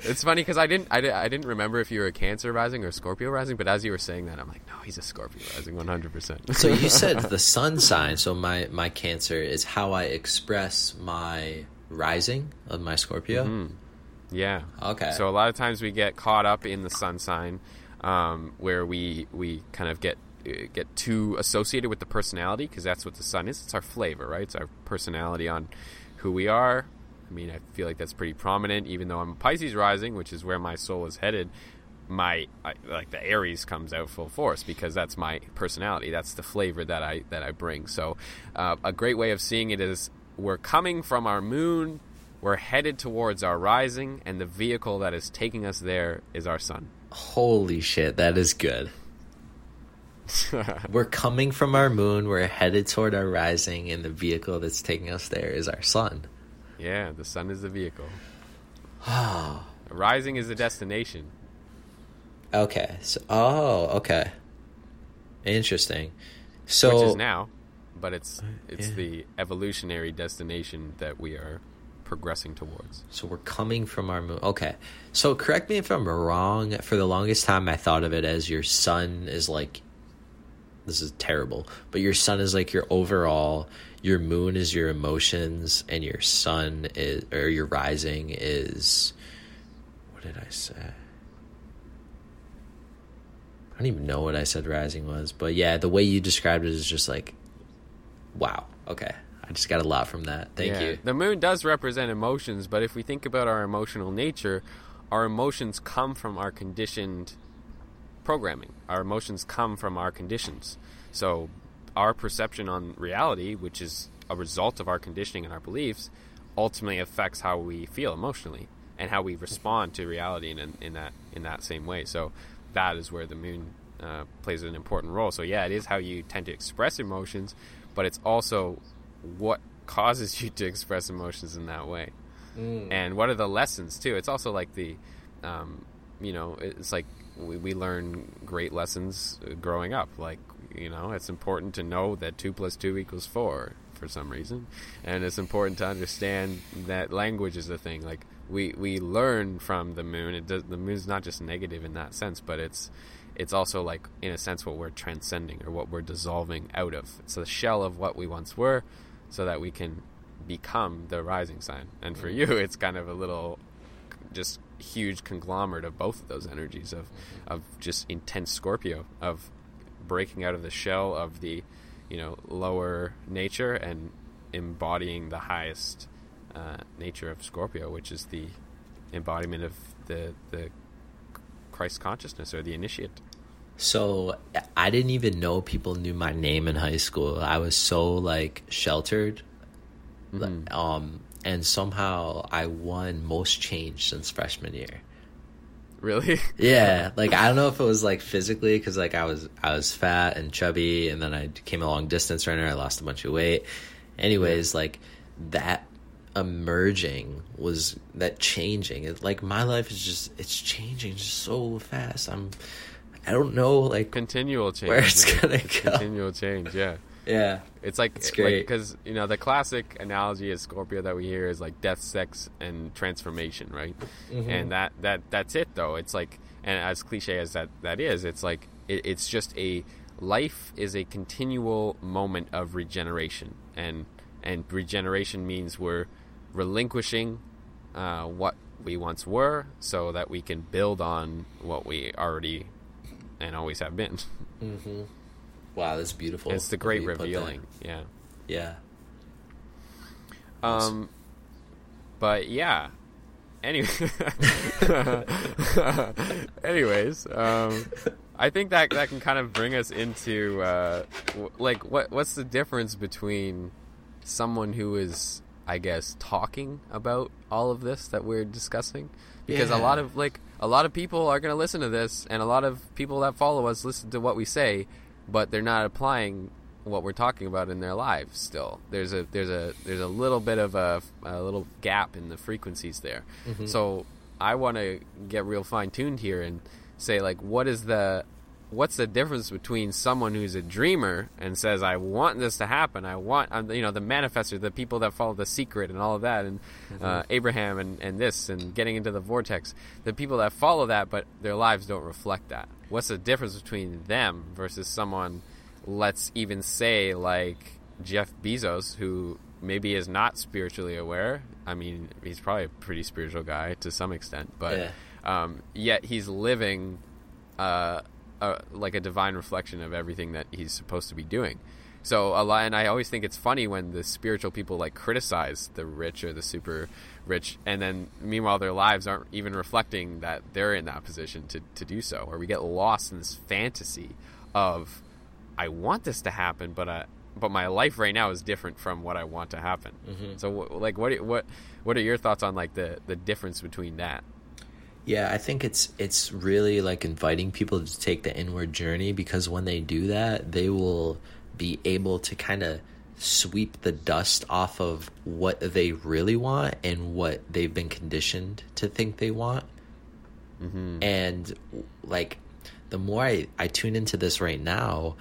It's funny because I didn't, I, I didn't remember if you were a Cancer rising or Scorpio rising, but as you were saying that, I'm like, no, he's a Scorpio rising, 100. percent So you said the sun sign. So my my Cancer is how I express my rising of my Scorpio. Mm-hmm. Yeah. Okay. So a lot of times we get caught up in the sun sign, um, where we we kind of get uh, get too associated with the personality because that's what the sun is. It's our flavor, right? It's our personality on who we are. I mean, I feel like that's pretty prominent. Even though I'm a Pisces rising, which is where my soul is headed, my I, like the Aries comes out full force because that's my personality. That's the flavor that I that I bring. So, uh, a great way of seeing it is we're coming from our moon, we're headed towards our rising, and the vehicle that is taking us there is our sun. Holy shit, that is good. We're coming from our moon. We're headed toward our rising, and the vehicle that's taking us there is our sun. Yeah, the sun is the vehicle. rising is the destination. Okay. So, oh, okay. Interesting. So which is now, but it's it's yeah. the evolutionary destination that we are progressing towards. So we're coming from our moon. Okay. So correct me if I'm wrong. For the longest time, I thought of it as your sun is like. This is terrible, but your sun is like your overall. Your moon is your emotions, and your sun is or your rising is. What did I say? I don't even know what I said rising was, but yeah, the way you described it is just like, wow. Okay, I just got a lot from that. Thank Yeah. you. The moon does represent emotions, but if we think about our emotional nature, our emotions come from our conditioned programming. Our emotions come from our conditions. So our perception on reality, which is a result of our conditioning and our beliefs, ultimately affects how we feel emotionally and how we respond to reality in, in that in that same way. So that is where the moon uh, plays an important role. So yeah, it is how you tend to express emotions, but it's also what causes you to express emotions in that way. And what are the lessons too? It's also like the um, you know it's like we, we learn great lessons uh, growing up. Like you know it's important to know that 2 plus 2 equals 4 for some reason. And it's important to understand that language is a thing. Like we we learn from the moon. It does the moon's not just negative in that sense but it's it's also like in a sense what we're transcending or what we're dissolving out of. It's a shell of what we once were so that we can become the rising sign. And for you, it's kind of a little, just huge conglomerate of both of those energies of, of just intense Scorpio of breaking out of the shell of the, you know, lower nature and embodying the highest uh, nature of Scorpio, which is the embodiment of the the Christ consciousness or the initiate. So I didn't even know people knew my name in high school. I was so like sheltered. Um and somehow I won most change since freshman year. Really? Yeah, like I don't know if it was like physically cuz like I was I was fat and chubby and then I came a long distance runner. I lost a bunch of weight. Anyways, like that emerging was that changing. It, like my life is just it's changing just so fast. I'm I don't know like Continual change. Where it's man. gonna It's go. Continual change. Yeah. yeah. It's like It's great. because you know the classic analogy of Scorpio that we hear is like death, sex, and transformation, right? Mm-hmm. And that that that's it though. It's like and as cliche as that that is, it's like it, it's just a life is a continual moment of regeneration, and and regeneration means we're relinquishing uh, what we once were, so that we can build on what we already and always have been. Mm-hmm. Wow, that's beautiful. it's the great way you put that. revealing. Yeah. Yeah. Um, but yeah. Anyway, anyways, um, I think that that can kind of bring us into uh, w- like what what's the difference between someone who is, I guess, talking about all of this that we're discussing, because a lot of like a lot of people are going to listen to this, and a lot of people that follow us listen to what we say, but they're not applying what we're talking about in their lives still. There's a there's a there's a little bit of a, a little gap in the frequencies there. Mm-hmm. So i want to get real fine tuned here and say like what is the what's the difference between someone who's a dreamer and says i want this to happen i want um, you know the manifester the people that follow the secret and all of that and uh, abraham and, and this and getting into the vortex the people that follow that but their lives don't reflect that what's the difference between them versus someone let's even say like Jeff Bezos, who maybe is not spiritually aware. I mean, he's probably a pretty spiritual guy to some extent, but Yeah. um, yet he's living uh, uh, like a divine reflection of everything that he's supposed to be doing. So a lot, and I always think it's funny when the spiritual people like criticize the rich or the super rich, and then meanwhile their lives aren't even reflecting that they're in that position to, to do so, or we get lost in this fantasy of I want this to happen, but I, but my life right now is different from what I want to happen. So like what what what are your thoughts on like the the difference between that? Yeah, I think it's it's really like inviting people to take the inward journey because when they do that, they will be able to kind of sweep the dust off of what they really want and what they've been conditioned to think they want. Mm-hmm. And like the more I, I tune into this right now,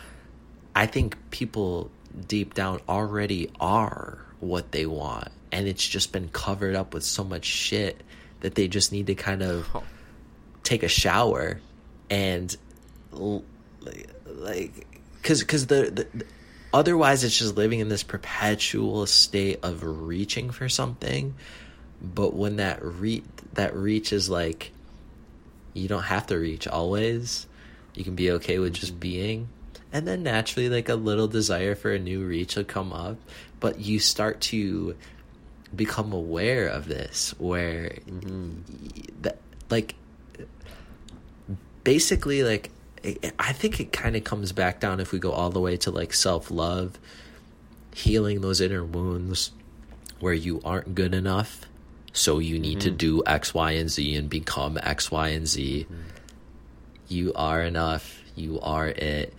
I think people deep down already are what they want. And it's just been covered up with so much shit that they just need to kind of Oh. take a shower and like because because the, the, the- otherwise it's just living in this perpetual state of reaching for something. But when that re- that reach is like you don't have to reach always. You can be okay with just mm-hmm. being. And then naturally like a little desire for a new reach will come up. But you start to become aware of this where that like basically like i I think it kind of comes back down if we go all the way to like self-love healing those inner wounds where you aren't good enough so you need to do x y and z and become x y and z. You are enough you are it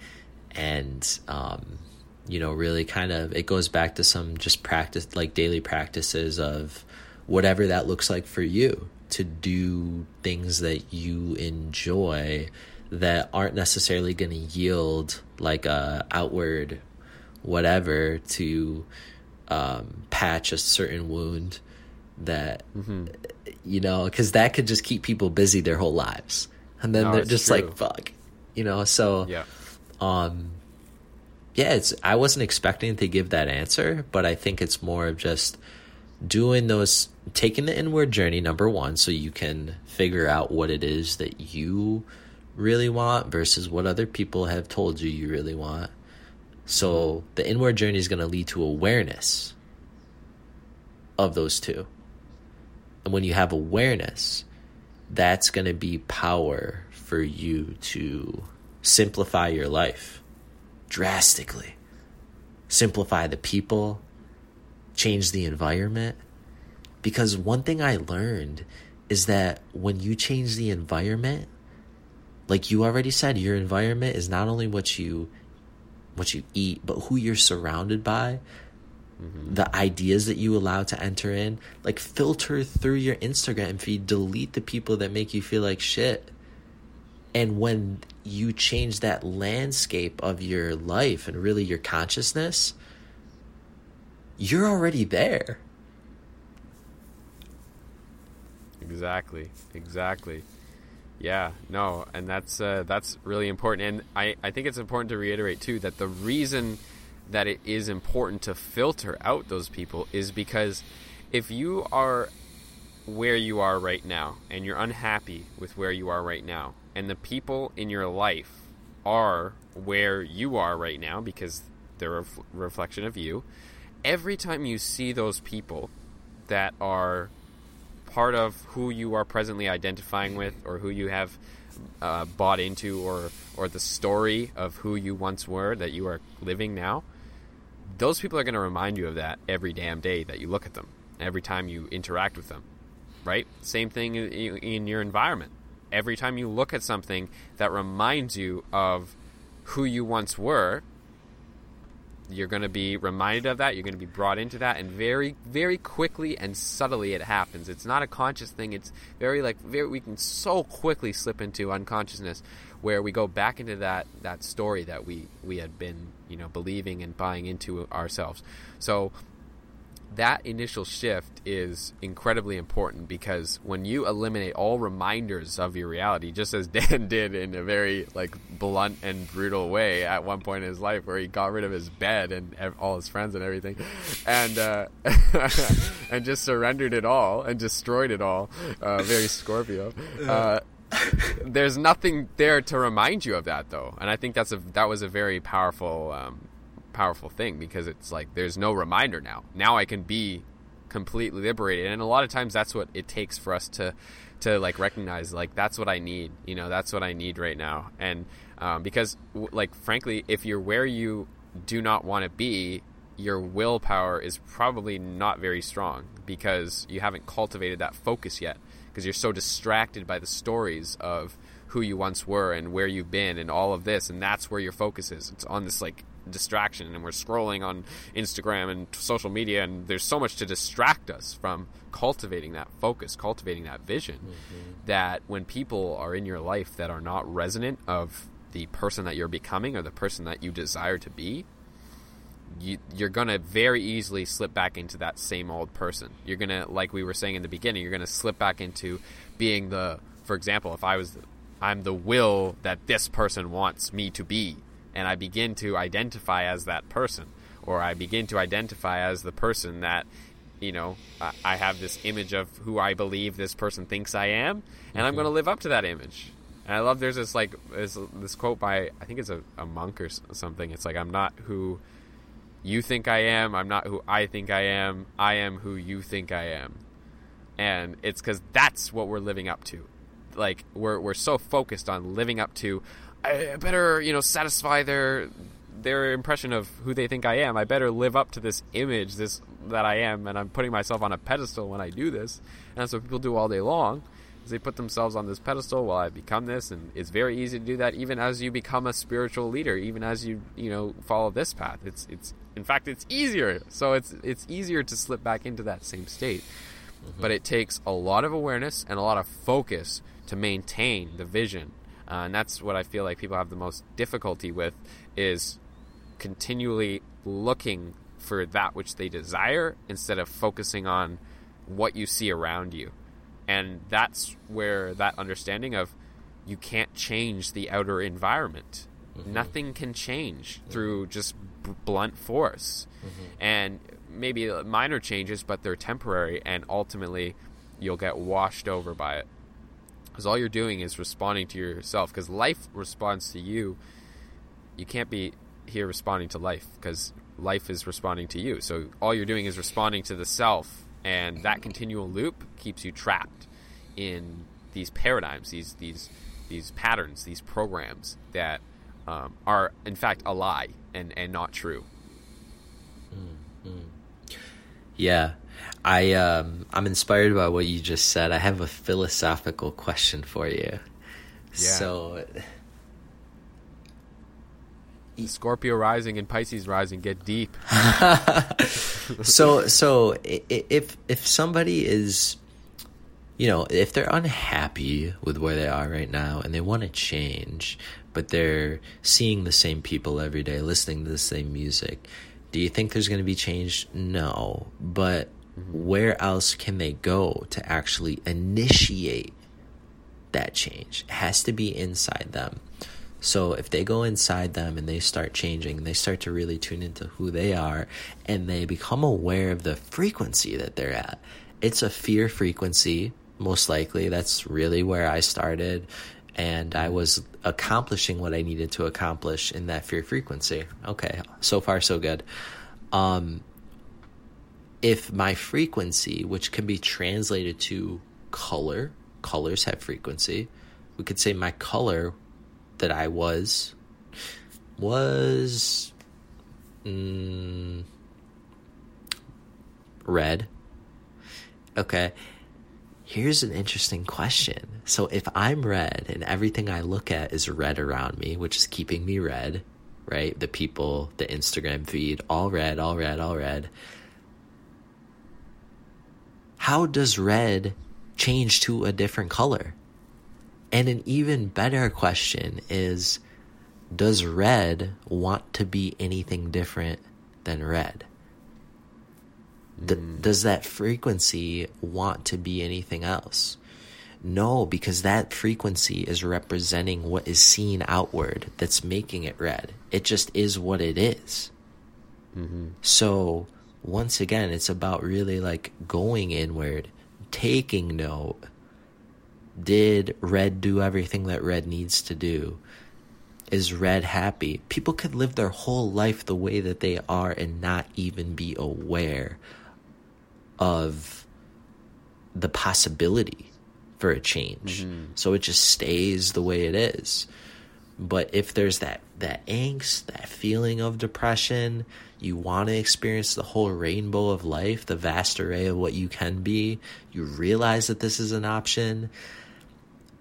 and um you know really kind of it goes back to some just practice like daily practices of whatever that looks like for you to do things that you enjoy that aren't necessarily going to yield like a outward whatever to um, patch a certain wound that you know because that could just keep people busy their whole lives and then No, they're just true. like fuck you know so Yeah. um yeah it's i wasn't expecting to give that answer but i think it's more of just doing those taking the inward journey number one so you can figure out what it is that you really want versus what other people have told you you really want. So the inward journey is going to lead to awareness of those two. And when you have awareness that's going to be power for you to simplify your life drastically. Simplify the people, change the environment. Because one thing I learned is that when you change the environment, like you already said, your environment is not only what you what you eat, but who you're surrounded by. the ideas that you allow to enter in. Like filter through your Instagram feed, delete the people that make you feel like shit. And when you change that landscape of your life and really your consciousness, you're already there. Exactly. Exactly. Yeah, no, and that's uh, that's really important, and I, I think it's important to reiterate too that the reason that it is important to filter out those people is because if you are where you are right now and you're unhappy with where you are right now, and the people in your life are where you are right now because they're a ref- reflection of you, every time you see those people that are part of who you are presently identifying with or who you have uh, bought into or or the story of who you once were that you are living now those people are going to remind you of that every damn day that you look at them every time you interact with them right? Same thing in, in your environment every time you look at something that reminds you of who you once were you're going to be reminded of that you're going to be brought into that and very very quickly and subtly it happens. It's not a conscious thing it's very like very we can so quickly slip into unconsciousness where we go back into that that story that we we had been you know believing and buying into ourselves. So that initial shift is incredibly important because when you eliminate all reminders of your reality, just as Dan did in a very like blunt and brutal way at one point in his life, where he got rid of his bed and all his friends and everything, and uh, and just surrendered it all and destroyed it all, uh, very Scorpio. Uh, there's nothing there to remind you of that though, and I think that's a that was a very powerful um, powerful thing because it's like there's no reminder now. Now I can be completely liberated, and a lot of times that's what it takes for us to to like recognize like that's what I need. You know, that's what I need right now, and um, because like frankly, if you're where you do not want to be, your willpower is probably not very strong because you haven't cultivated that focus yet because you're so distracted by the stories of who you once were and where you've been and all of this and that's where your focus is it's on this like distraction and we're scrolling on Instagram and social media and there's so much to distract us from cultivating that focus cultivating that vision mm-hmm. that when people are in your life that are not resonant of the person that you're becoming or the person that you desire to be you, you're going to very easily slip back into that same old person. You're going to, like we were saying in the beginning, you're going to slip back into being the, for example, if I was, I'm the will that this person wants me to be, and I begin to identify as that person, or I begin to identify as the person that, you know, I, have this image of who I believe this person thinks I am, and I'm mm-hmm. going to live up to that image. And I love there's this like this, this quote by I think it's a, a monk or something. It's like I'm not who you think I am. I'm not who I think I am. I am who you think I am. And it's because that's what we're living up to. Like we're we're so focused on living up to. I better you know satisfy their their impression of who they think I am. I better live up to this image, this that I am, and I'm putting myself on a pedestal when I do this. And that's what people do all day long. Is they put themselves on this pedestal. Well, I become this, and it's very easy to do that. Even as you become a spiritual leader, even as you you know follow this path, it's it's in fact it's easier. So it's it's easier to slip back into that same state. Mm-hmm. But it takes a lot of awareness and a lot of focus to maintain the vision, uh, and that's what I feel like people have the most difficulty with is continually looking for that which they desire instead of focusing on what you see around you. And that's where that understanding of you can't change the outer environment. Mm-hmm. Nothing can change mm-hmm. through just b- blunt force. Mm-hmm. And maybe minor changes, but they're temporary, and ultimately you'll get washed over by it. Because all you're doing is responding to yourself. Because life responds to you. You can't be here responding to life because life is responding to you. So all you're doing is responding to the self, and that continual loop keeps you trapped in these paradigms, these these these patterns, these programs that um, are in fact a lie and and not true. Yeah. I um I'm inspired by what you just said. I have a philosophical question for you. Yeah. So Scorpio rising and Pisces rising get deep. so so if if somebody is you know if they're unhappy with where they are right now and they want to change but they're seeing the same people every day listening to the same music do you think there's going to be change no but where else can they go to actually initiate that change it has to be inside them so if they go inside them and they start changing, they start to really tune into who they are and they become aware of the frequency that they're at. It's a fear frequency, most likely. That's really where I started. And I was accomplishing what I needed to accomplish in that fear frequency. Okay, so far so good. Um, if my frequency, which can be translated to color, colors have frequency. We could say my color that I was was mm, red. Okay. Here's an interesting question. So if I'm red and everything I look at is red around me, which is keeping me red, right? The people, the Instagram feed, all red, all red, all red. How does red change to a different color? And an even better question is Does red want to be anything different than red? D- hmm. Does that frequency want to be anything else? No, because that frequency is representing what is seen outward that's making it red. It just is what it is. Mm-hmm. So, once again, it's about really like going inward, taking note, did red do everything that red needs to do? Is red happy? People could live their whole life the way that they are and not even be aware of the possibility for a change. Mm-hmm. So it just stays the way it is. But if there's that that angst that feeling of depression you want to experience the whole rainbow of life the vast array of what you can be. You realize that this is an option.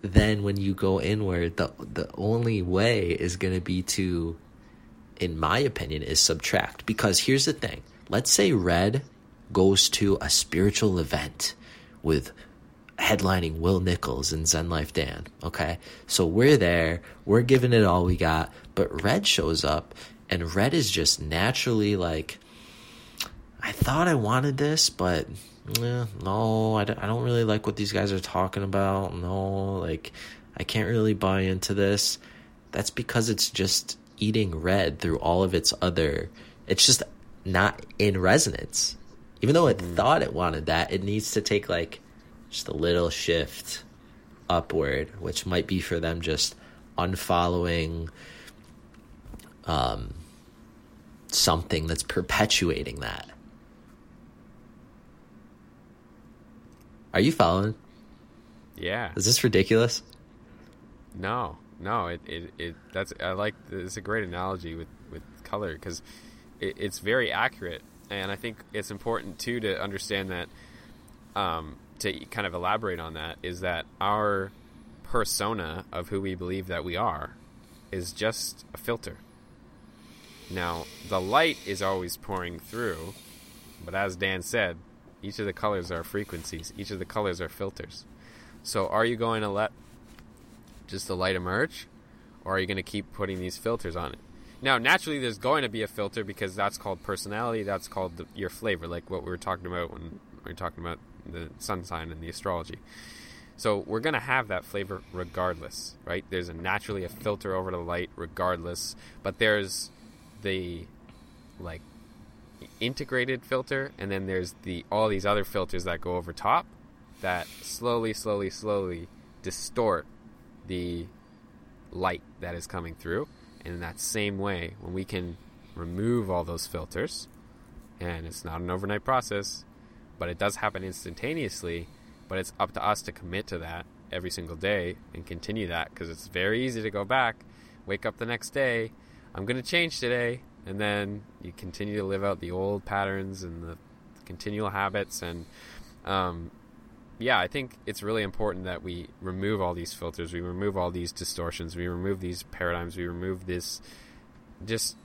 Then when you go inward the the only way is going to be to in my opinion is subtract. Because here's the thing. Let's say red goes to a spiritual event with headlining Will Nicholls and Zenlife Dan. Okay. So we're there, we're giving it all we got, but Red shows up and Red is just naturally like, I thought I wanted this, but eh, no, I don't, I don't really like what these guys are talking about. No, like, I can't really buy into this. That's because it's just eating red through all of its other, it's just not in resonance. Even though it thought it wanted that, it needs to take like just a little shift upward, which might be for them just unfollowing um, something that's perpetuating that. Are you following? Yeah. Is this ridiculous? No, no. It, it, it that's I like. It's a great analogy with with color because it, it's very accurate, and I think it's important too to understand that. Um, to kind of elaborate on that is that our persona of who we believe that we are is just a filter. Now, the light is always pouring through, but as Dan said, each of the colors are frequencies, each of the colors are filters. So, are you going to let just the light emerge, or are you going to keep putting these filters on it? Now, naturally, there's going to be a filter because that's called personality, that's called the, your flavor, like what we were talking about when we were talking about the sun sign and the astrology. So we're going to have that flavor regardless, right? There's a naturally a filter over the light regardless, but there's the like integrated filter and then there's the all these other filters that go over top that slowly slowly slowly distort the light that is coming through. And in that same way, when we can remove all those filters, and it's not an overnight process, but it does happen instantaneously. But it's up to us to commit to that every single day and continue that because it's very easy to go back, wake up the next day, I'm going to change today, and then you continue to live out the old patterns and the continual habits. And um, yeah, I think it's really important that we remove all these filters, we remove all these distortions, we remove these paradigms, we remove this just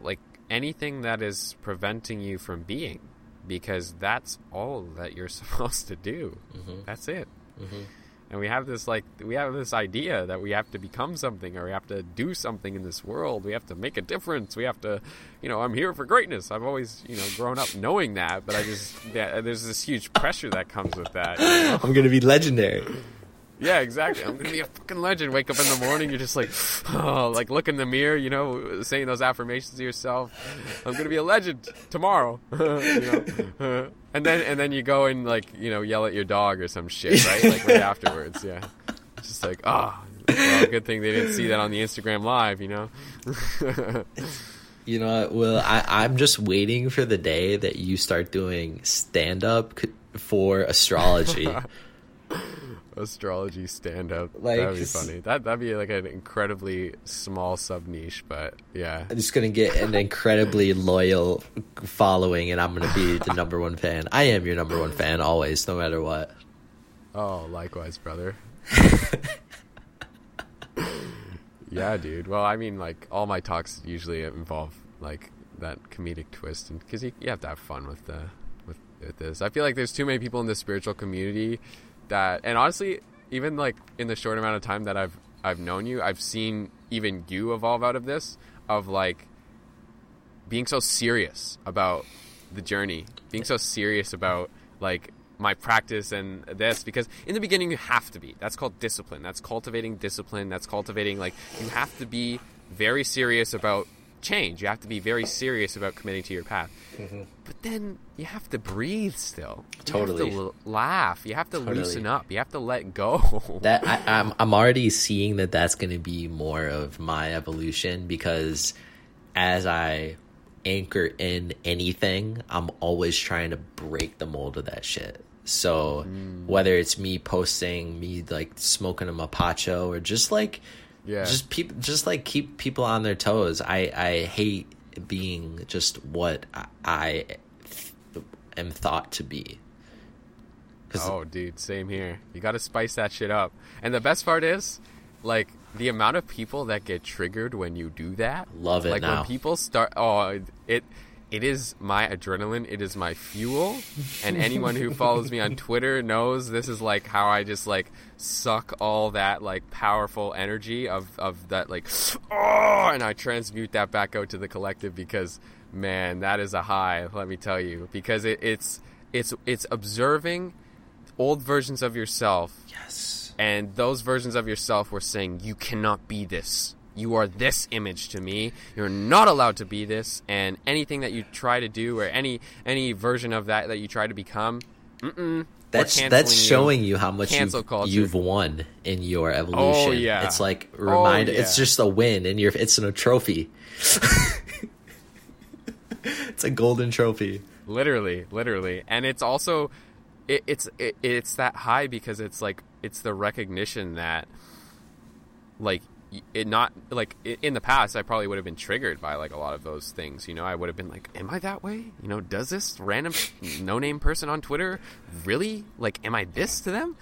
like anything that is preventing you from being because that's all that you're supposed to do Mhm. that's it Mhm. And we have this like we have this idea that we have to become something or we have to do something in this world we have to make a difference we have to you know i'm here for greatness i've always you know grown up knowing that but i just yeah, there's this huge pressure that comes with that you know? I'm gonna be legendary. Yeah exactly. I'm gonna be a fucking legend. Wake up in the morning you're just like oh like look in the mirror you know saying those affirmations to yourself. I'm gonna be a legend tomorrow. And then and then you go and like you know yell at your dog or some shit right? Like right afterwards yeah. Just like ah well, good thing they didn't see that on the instagram live you know? You know, Will, I, I'm just waiting for the day that you start doing stand up for astrology. Astrology stand up Like, that'd be funny that that'd be like an incredibly small sub niche but yeah I'm just gonna get an incredibly loyal following, and I'm gonna be the number one fan. I am your number one fan always, no matter what. Oh, likewise, brother. yeah, dude. Well, I mean, like all my talks usually involve like that comedic twist, and because you, you have to have fun with the with, with this. I feel like there's too many people in the spiritual community that, and honestly, even like in the short amount of time that I've I've known you, I've seen even you evolve out of this of like being so serious about the journey, being so serious about like my practice and this because in the beginning you have to be. That's called discipline. That's cultivating discipline. That's cultivating like you have to be very serious about change. You have to be very serious about committing to your path. Mm-hmm. But then you have to breathe still. You Totally. have to l- laugh. You have to Totally. loosen up. You have to let go. That I, I'm I'm already seeing that that's going to be more of my evolution because as I anchor in anything, I'm always trying to break the mold of that shit. So mm. whether it's me posting, me like smoking a mapacho, or just like Yeah. just people, just like keep people on their toes. I I hate being just what I, I am thought to be. Oh, dude, same here. You got to spice that shit up. And the best part is, like, the amount of people that get triggered when you do that. Love it Like now. when people start. Oh, it. It is my adrenaline. It is my fuel. And anyone who follows me on Twitter knows this is like how I just like suck all that like powerful energy of of that like oh, and I transmute that back out to the collective because man, that is a high. Let me tell you, because it, it's it's it's observing old versions of yourself yes. and those versions of yourself were saying you cannot be this you are this image to me you're not allowed to be this and anything that you try to do or any any version of that that you try to become That's that's showing you how much you've, you've won in your oh, evolution. Oh, yeah. It's like Oh, remind yeah. it's just a win and you're it's a trophy. it's a golden trophy. literally literally and it's also it, it's it, it's that high because it's like it's the recognition that like it not like in the past i probably would have been triggered by like a lot of those things you know? I would have been like am i that way? You know does this random no name person on twitter really like am i this to them?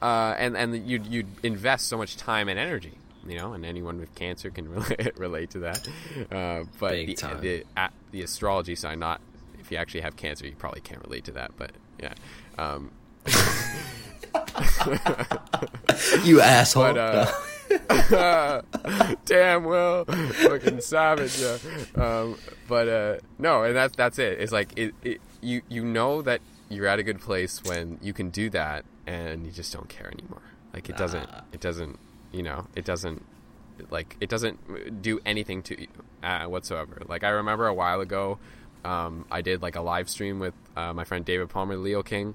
Uh, and and you'd you'd invest so much time and energy you know? And anyone with cancer can relate, relate to that. Uh, but Big the, time. the a the astrology sign not if you actually have cancer you probably can't relate to that but yeah. Um, You asshole. But uh, damn, well, fucking savage. Yeah. Um, but uh, no, and that's that's it. It's like it, it. You you know that you're at a good place when you can do that, and you just don't care anymore. Like it doesn't. Nah. It doesn't. You know, it doesn't. Like it doesn't do anything to you uh, whatsoever. Like I remember a while ago, um, I did like a live stream with uh, my friend David Palmer, Leo King,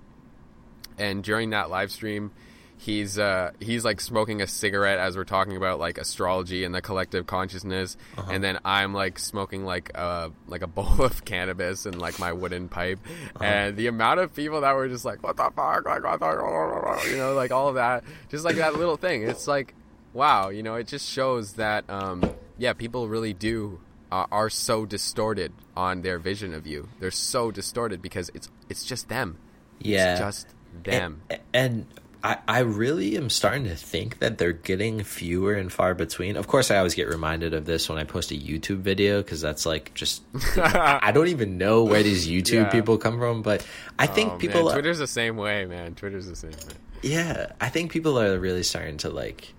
and during that live stream he's uh he's like smoking a cigarette as we're talking about like astrology and the collective consciousness. And then i'm like smoking like a like a bowl of cannabis and like my wooden pipe. And the amount of people that were just like what the fuck? Like what the you know like all of that. Just like that little thing. It's like wow you know it just shows that um yeah people really do uh, are so distorted on their vision of you. They're so distorted because it's it's just them. Yeah. it's just them. And, and I, I really am starting to think that they're getting fewer and far between. Of course, I always get reminded of this when I post a YouTube video because that's like just I don't even know where these YouTube Yeah. people come from, but I oh, think Oh, people man, Twitter's the same way, man. Twitter's the same way. yeah, I think people are really starting to like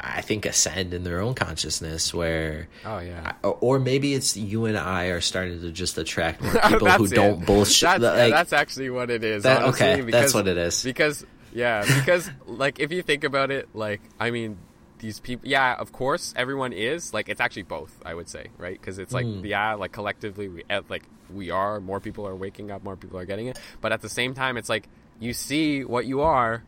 I think ascend in their own consciousness where Oh yeah. or- or maybe it's you and I are starting to just attract more people who it. don't bullshit. That's, like, that's actually what it is. That- honestly, okay, because, that's what it is. Because yeah, because like if you think about it, like I mean, these people. Yeah, of course, everyone is like it's actually both. I would say, right? Because it's like Mm. yeah, like collectively we like we are more people are waking up, more people are getting it. But at the same time, it's like you see what you are.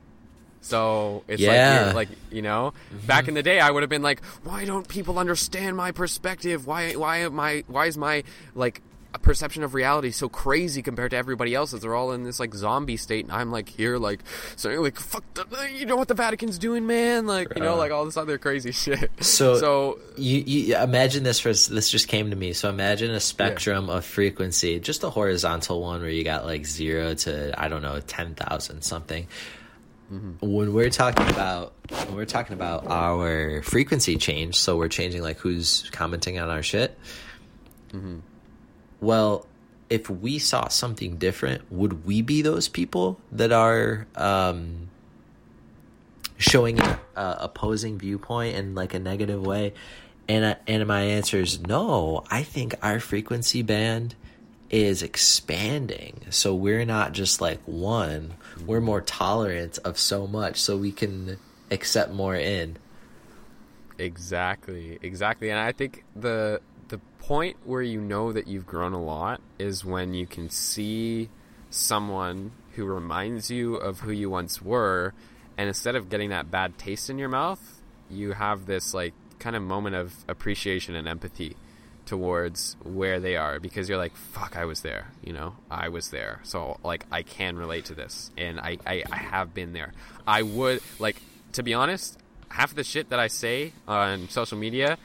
So it's Yeah. like, like you know, mm-hmm. back in the day, I would have been like, why don't people understand my perspective? Why, why am I, why is my like perception of reality so crazy compared to everybody else's? They're all in this like zombie state, and I'm like here, like saying like, fuck, the, you know what the Vatican's doing, man? Like you know, uh. like all this other crazy shit. So- so you, you imagine this for this just came to me. So imagine a spectrum of frequency, just a horizontal one where you got like zero to I don't know ten thousand something. When we're talking about when we're talking about our frequency change, so we're changing like who's commenting on our shit. Well, if we saw something different, would we be those people that are um, showing an uh, opposing viewpoint in like a negative way? And uh, and my answer is no. I think our frequency band is expanding, so we're not just like one. We're more tolerant of so much, so we can accept more in. Exactly, exactly. And I think the the point where you know that you've grown a lot is when you can see someone who reminds you of who you once were and instead of getting that bad taste in your mouth, you have this like kind of moment of appreciation and empathy towards where they are because you're like fuck I was there you know? I was there. So like I can relate to this and I, I, I have been there. I would like to be honest half of the shit that I say on social media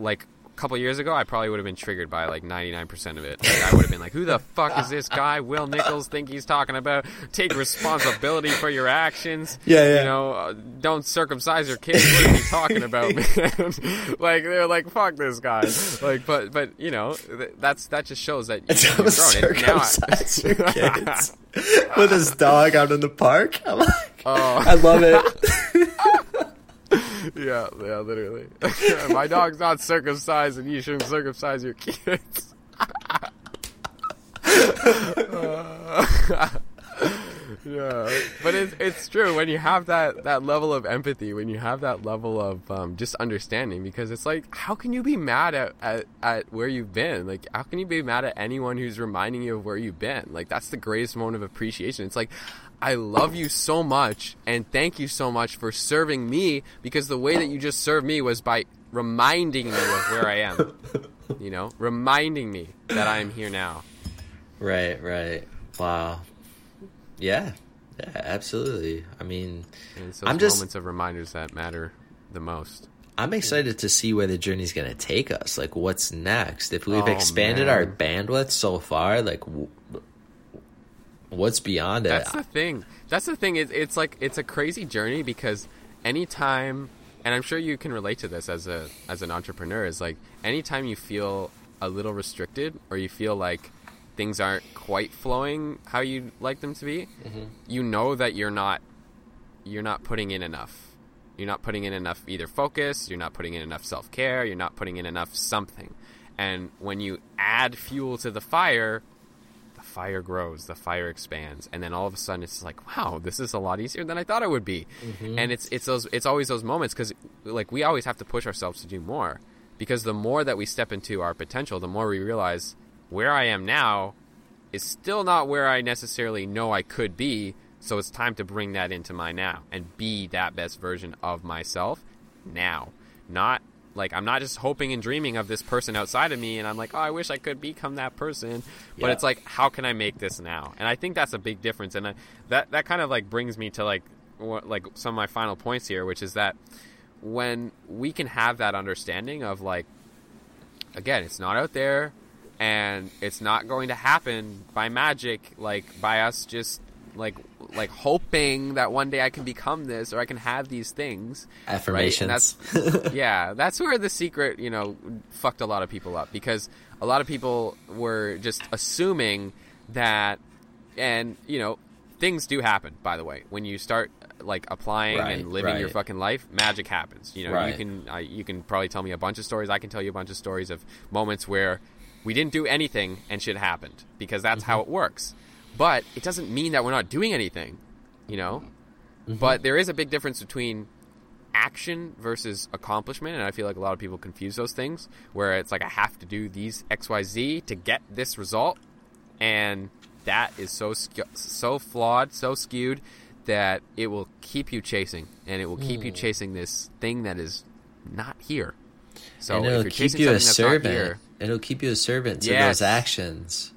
like couple years ago I probably would have been triggered by like 99% of it like, I would have been like who the fuck is this guy Will Nicholls think he's talking about take responsibility for your actions Yeah, yeah. you know uh, don't circumcise your kids what are you talking about man like they're like fuck this guy like but but you know th- that's that just shows that Don't grown. Now I- your kids with his dog out in the park. I'm like, Oh. I love it. yeah, yeah, literally. My dog's not circumcised, and you shouldn't circumcise your kids. yeah, but it's it's true when you have that that level of empathy, when you have that level of um, just understanding, because it's like, how can you be mad at, at at where you've been? Like, how can you be mad at anyone who's reminding you of where you've been? Like, that's the greatest moment of appreciation. It's like. I love you so much and thank you so much for serving me because the way that you just served me was by reminding me of where I am. You know, reminding me that I am here now. Right, right. Wow. Yeah. Yeah, absolutely. I mean, those I'm just- moments of reminders that matter the most. I'm excited to see where the journey's going to take us. Like, what's next? If we've Oh, expanded man. our bandwidth so far, like, w- what's beyond it? That's the thing. That's the thing. It's, it's like it's a crazy journey because anytime, and I'm sure you can relate to this as a as an entrepreneur, is like anytime you feel a little restricted or you feel like things aren't quite flowing how you'd like them to be, mm-hmm. you know that you're not you're not putting in enough. You're not putting in enough either focus, you're not putting in enough self care, you're not putting in enough something. And when you add fuel to the fire, fire grows, the fire expands, and then all of a sudden it's like, wow, this is a lot easier than I thought it would be. Mm-hmm. And it's it's those it's always those moments because like we always have to push ourselves to do more because the more that we step into our potential, the more we realize where I am now is still not where I necessarily know I could be. So it's time to bring that into my now and be that best version of myself now. Not like I'm not just hoping and dreaming of this person outside of me and I'm like, oh, I wish I could become that person. But Yeah. it's like, how can I make this now? And I think that's a big difference. And I, that that kind of like brings me to like what, like some of my final points here, which is that when we can have that understanding of like again, it's not out there and it's not going to happen by magic, like by us just like like hoping that one day I can become this or I can have these things. right? Affirmations. And that's yeah, that's where the secret, you know, fucked a lot of people up because a lot of people were just assuming that, and you know, things do happen. By the way, when you start like applying Right, and living your fucking life, magic happens. You know, you can uh, you can probably tell me a bunch of stories. I can tell you a bunch of stories of moments where we didn't do anything and shit happened because that's how it works. But it doesn't mean that we're not doing anything. You know, but there is a big difference between action versus accomplishment and i feel like a lot of people confuse those things where it's like i have to do these xyz to get this result and that is so so flawed so skewed that it will keep you chasing and it will keep Hmm. you chasing this thing that is not here so and it'll you're keep you a something that's not servant. here It'll keep you a servant to Yes. those actions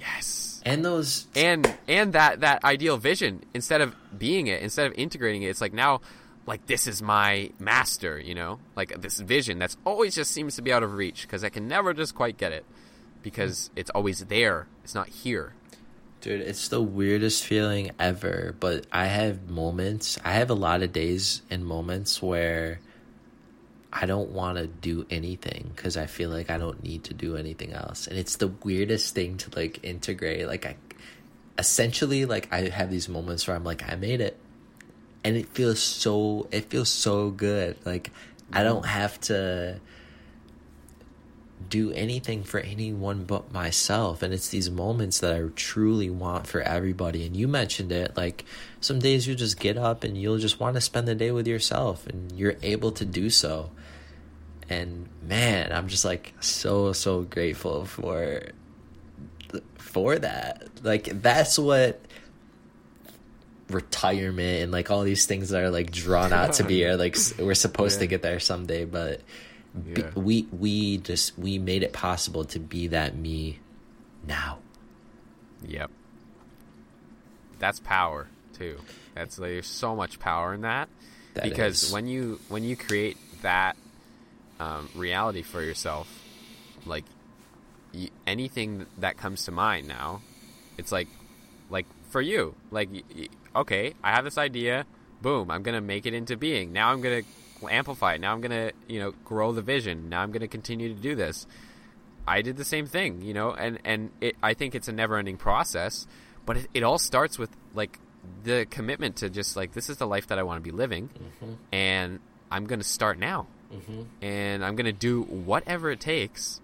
yes and those. and and that that ideal vision instead of being it instead of integrating it it's like now like this is my master you know like this vision that's always just seems to be out of reach because i can never just quite get it because it's always there it's not here Dude, it's the weirdest feeling ever, but I have moments, I have a lot of days and moments where I don't want to do anything because I feel like I don't need to do anything else. And it's the weirdest thing to like integrate. Like, I essentially, like, I have these moments where I'm like, I made it. And it feels so, it feels so good. Like, I don't have to do anything for anyone but myself and it's these moments that I truly want for everybody and you mentioned it like some days you just get up and you'll just want to spend the day with yourself and you're able to do so and man I'm just like so so grateful for for that. Like that's what retirement and like all these things that are like drawn out to be are like we're supposed to get there someday. But b- we we just we made it possible to be that me now. Yep. That's power too. That's like, there's so much power in that. That because is. when you when you create that um, reality for yourself like y- anything that comes to mind now it's like like for you like y- y- okay i have this idea boom i'm gonna make it into being. Now i'm gonna amplify it. Now i'm gonna you know grow the vision. Now i'm gonna continue to do this. I did the same thing you know and and it, i think it's a never ending process but it, it all starts with like the commitment to just like this is the life that i want to be living and i'm gonna start now Mm-hmm. and i'm gonna do whatever it takes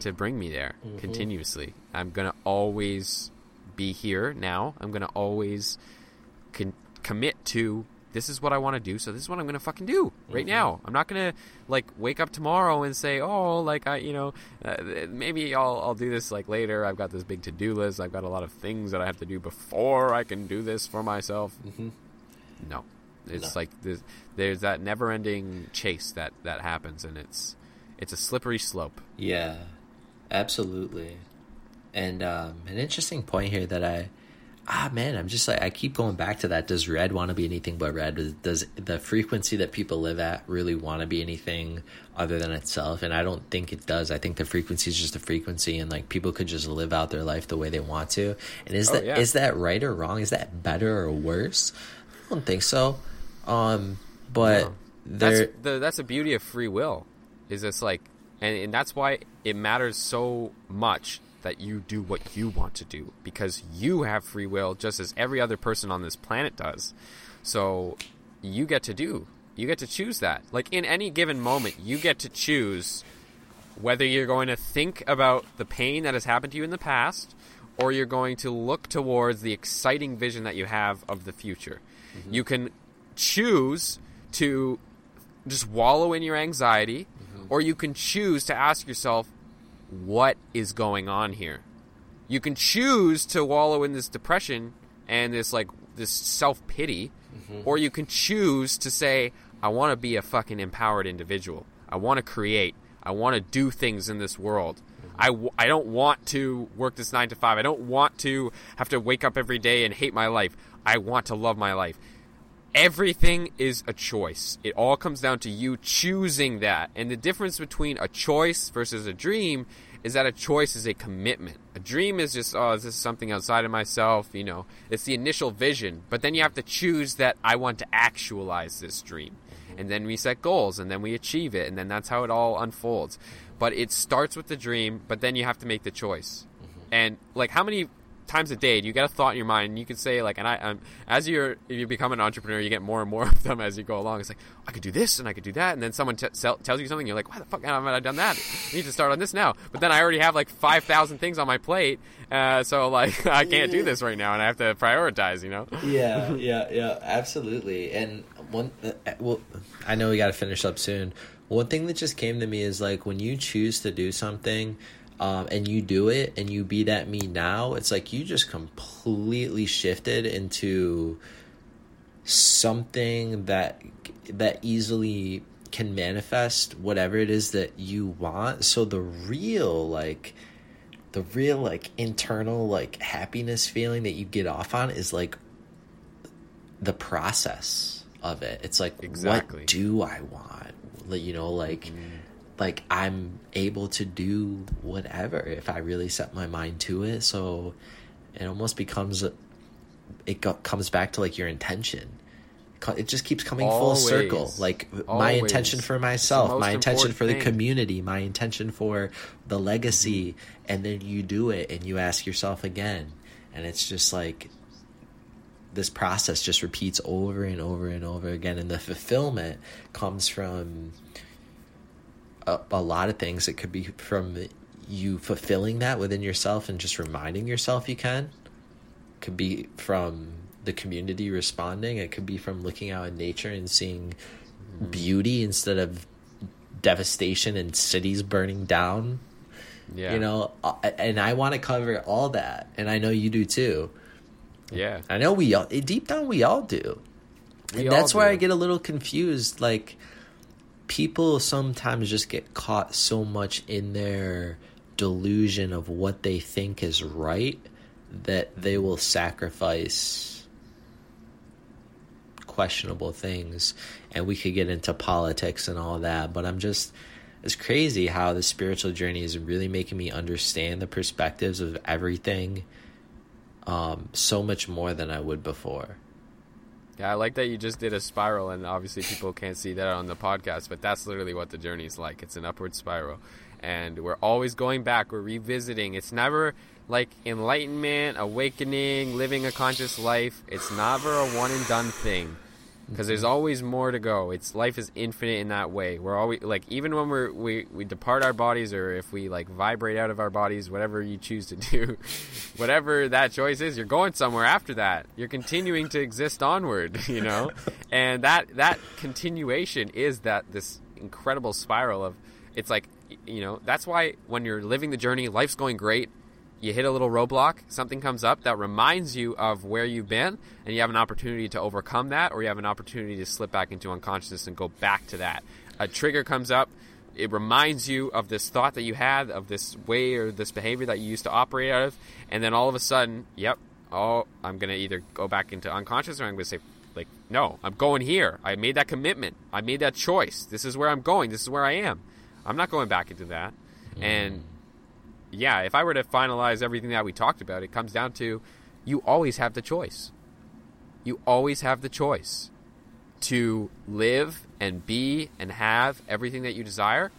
to bring me there mm-hmm. continuously. I'm gonna always be here now. I'm gonna always con- commit to this is what I want to do. So this is what I'm gonna fucking do right mm-hmm. now. I'm not gonna like wake up tomorrow and say, oh, like I, you know, uh, maybe I'll I'll do this like later. I've got this big to do list. I've got a lot of things that I have to do before I can do this for myself. No, it's like there's, there's that never-ending chase that that happens, and it's it's a slippery slope. yeah absolutely. And um an interesting point here that i ah man i'm just like i keep going back to that does red want to be anything but red? Does, does the frequency that people live at really want to be anything other than itself? And i don't think it does. I think the frequency is just a frequency and like people could just live out their life the way they want to. And is Oh, that is yeah. that right or wrong? Is that better or worse? I don't think so um but there That's the that's the beauty of free will. Is it's like, and, and that's why it matters so much that you do what you want to do because you have free will just as every other person on this planet does. So you get to do. You get to choose that. Like in any given moment, you get to choose whether you're going to think about the pain that has happened to you in the past or you're going to look towards the exciting vision that you have of the future. You can choose to just wallow in your anxiety mm-hmm. or you can choose to ask yourself what is going on here. You can choose to wallow in this depression and this like this self-pity mm-hmm. or you can choose to say I want to be a fucking empowered individual. I want to create. I want to do things in this world. Mm-hmm. I, w- I don't want to work this 9 to 5. I don't want to have to wake up every day and hate my life. I want to love my life everything is a choice. It all comes down to you choosing that. And the difference between a choice versus a dream is that a choice is a commitment. A dream is just, oh, this is something outside of myself, you know. It's the initial vision, but then you have to choose that I want to actualize this dream. And then we set goals and then we achieve it and then that's how it all unfolds. But it starts with the dream, but then you have to make the choice. Mm-hmm. And like how many times a day do you get a thought in your mind and you could say like and I um, as you're if you become an entrepreneur you get more and more of them as you go along it's like I could do this and I could do that and then someone t- sell, tells you something you're like why the fuck haven't I done that I need to start on this now but then I already have like 5,000 things on my plate uh, so like I can't do this right now and I have to prioritize you know yeah, yeah, yeah, absolutely. And one, uh, well, I know we got to finish up soon. One thing that just came to me is like when you choose to do something, um, and you do it, and you be that me now. It's like you just completely shifted into something that that easily can manifest whatever it is that you want. So the real like the real like internal like happiness feeling that you get off on is like the process of it. It's like Exactly. what do I want? You know, like like I'm able to do whatever if I really set my mind to it. So it almost becomes it go, comes back to like your intention. It just keeps coming full circle. Like my intention for myself, my intention for the thing. community, my intention for the legacy, and then you do it and you ask yourself again, and it's just like this process just repeats over and over and over again, and the fulfillment comes from a, a lot of things. It could be from you fulfilling that within yourself and just reminding yourself you can. Could be from the community responding. It could be from looking out in nature and seeing beauty instead of devastation and cities burning down. yeah You know, uh, and I want to cover all that, and I know you do too. yeah I know we all deep down we all do. We and all that's where. I get a little confused. Like people sometimes just get caught so much in their delusion of what they think is right that they will sacrifice questionable things. And we could get into politics and all that but i'm just it's crazy how the spiritual journey is really making me understand the perspectives of everything um, so much more than i would before Yeah, I like that you just did a spiral, and obviously people can't see that on the podcast, but that's literally what the journey is like. It's an upward spiral, and we're always going back. We're revisiting. It's never like enlightenment, awakening, living a conscious life. It's never a one and done thing. Because there's mm-hmm. always more to go. It's life is infinite in that way. We're always like even when we're we, we depart our bodies or if we like vibrate out of our bodies, whatever you choose to do, whatever that choice is, you're going somewhere after that. You're continuing to exist onward, you know? and that that continuation is that this incredible spiral of it's like you know, that's why when you're living the journey, life's going great, you hit a little roadblock, something comes up that reminds you of where you've been, and you have an opportunity to overcome that, or you have an opportunity to slip back into unconsciousness and go back to that. A trigger comes up, it reminds you of this thought that you had, of this way or this behavior that you used to operate out of, and then all of a sudden, yep, oh, I'm going to either go back into unconscious or I'm going to say, like, no, I'm going here. I made that commitment. I made that choice. This is where I'm going. This is where I am. I'm not going back into that. And mm. Yeah, if I were to finalize everything that we talked about, it comes down to you always have the choice. You always have the choice to live and be and have everything that you desire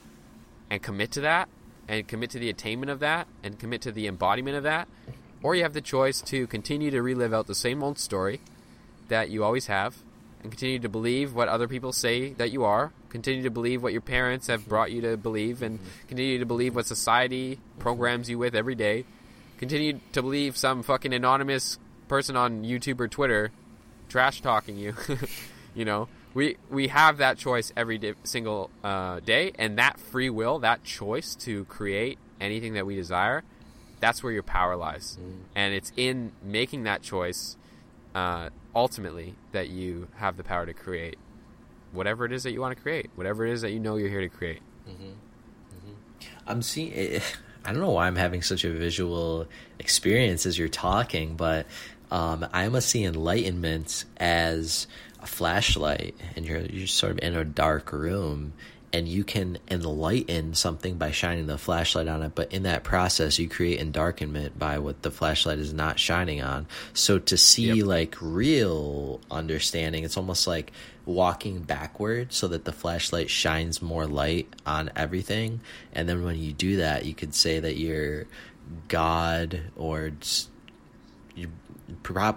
and commit to that and commit to the attainment of that and commit to the embodiment of that. Or you have the choice to continue to relive out the same old story that you always have and continue to believe what other people say that you are, continue to believe what your parents have brought you to believe, and continue to believe what society programs you with every day. Continue to believe some fucking anonymous person on YouTube or Twitter trash talking you. you know, we we have that choice every di- single uh, day, and that free will, that choice to create anything that we desire, that's where your power lies, and it's in making that choice uh, ultimately that you have the power to create whatever it is that you want to create, whatever it is that you know you're here to create. I'm seeing. eh, I don't know why I'm having such a visual experience as you're talking, but um, I must see enlightenment as a flashlight, and you're you're sort of in a dark room, and you can enlighten something by shining the flashlight on it but in that process you create endarkenment by what the flashlight is not shining on so to see Yep. like real understanding it's almost like walking backward so that the flashlight shines more light on everything and then when you do that you could say that you're god or you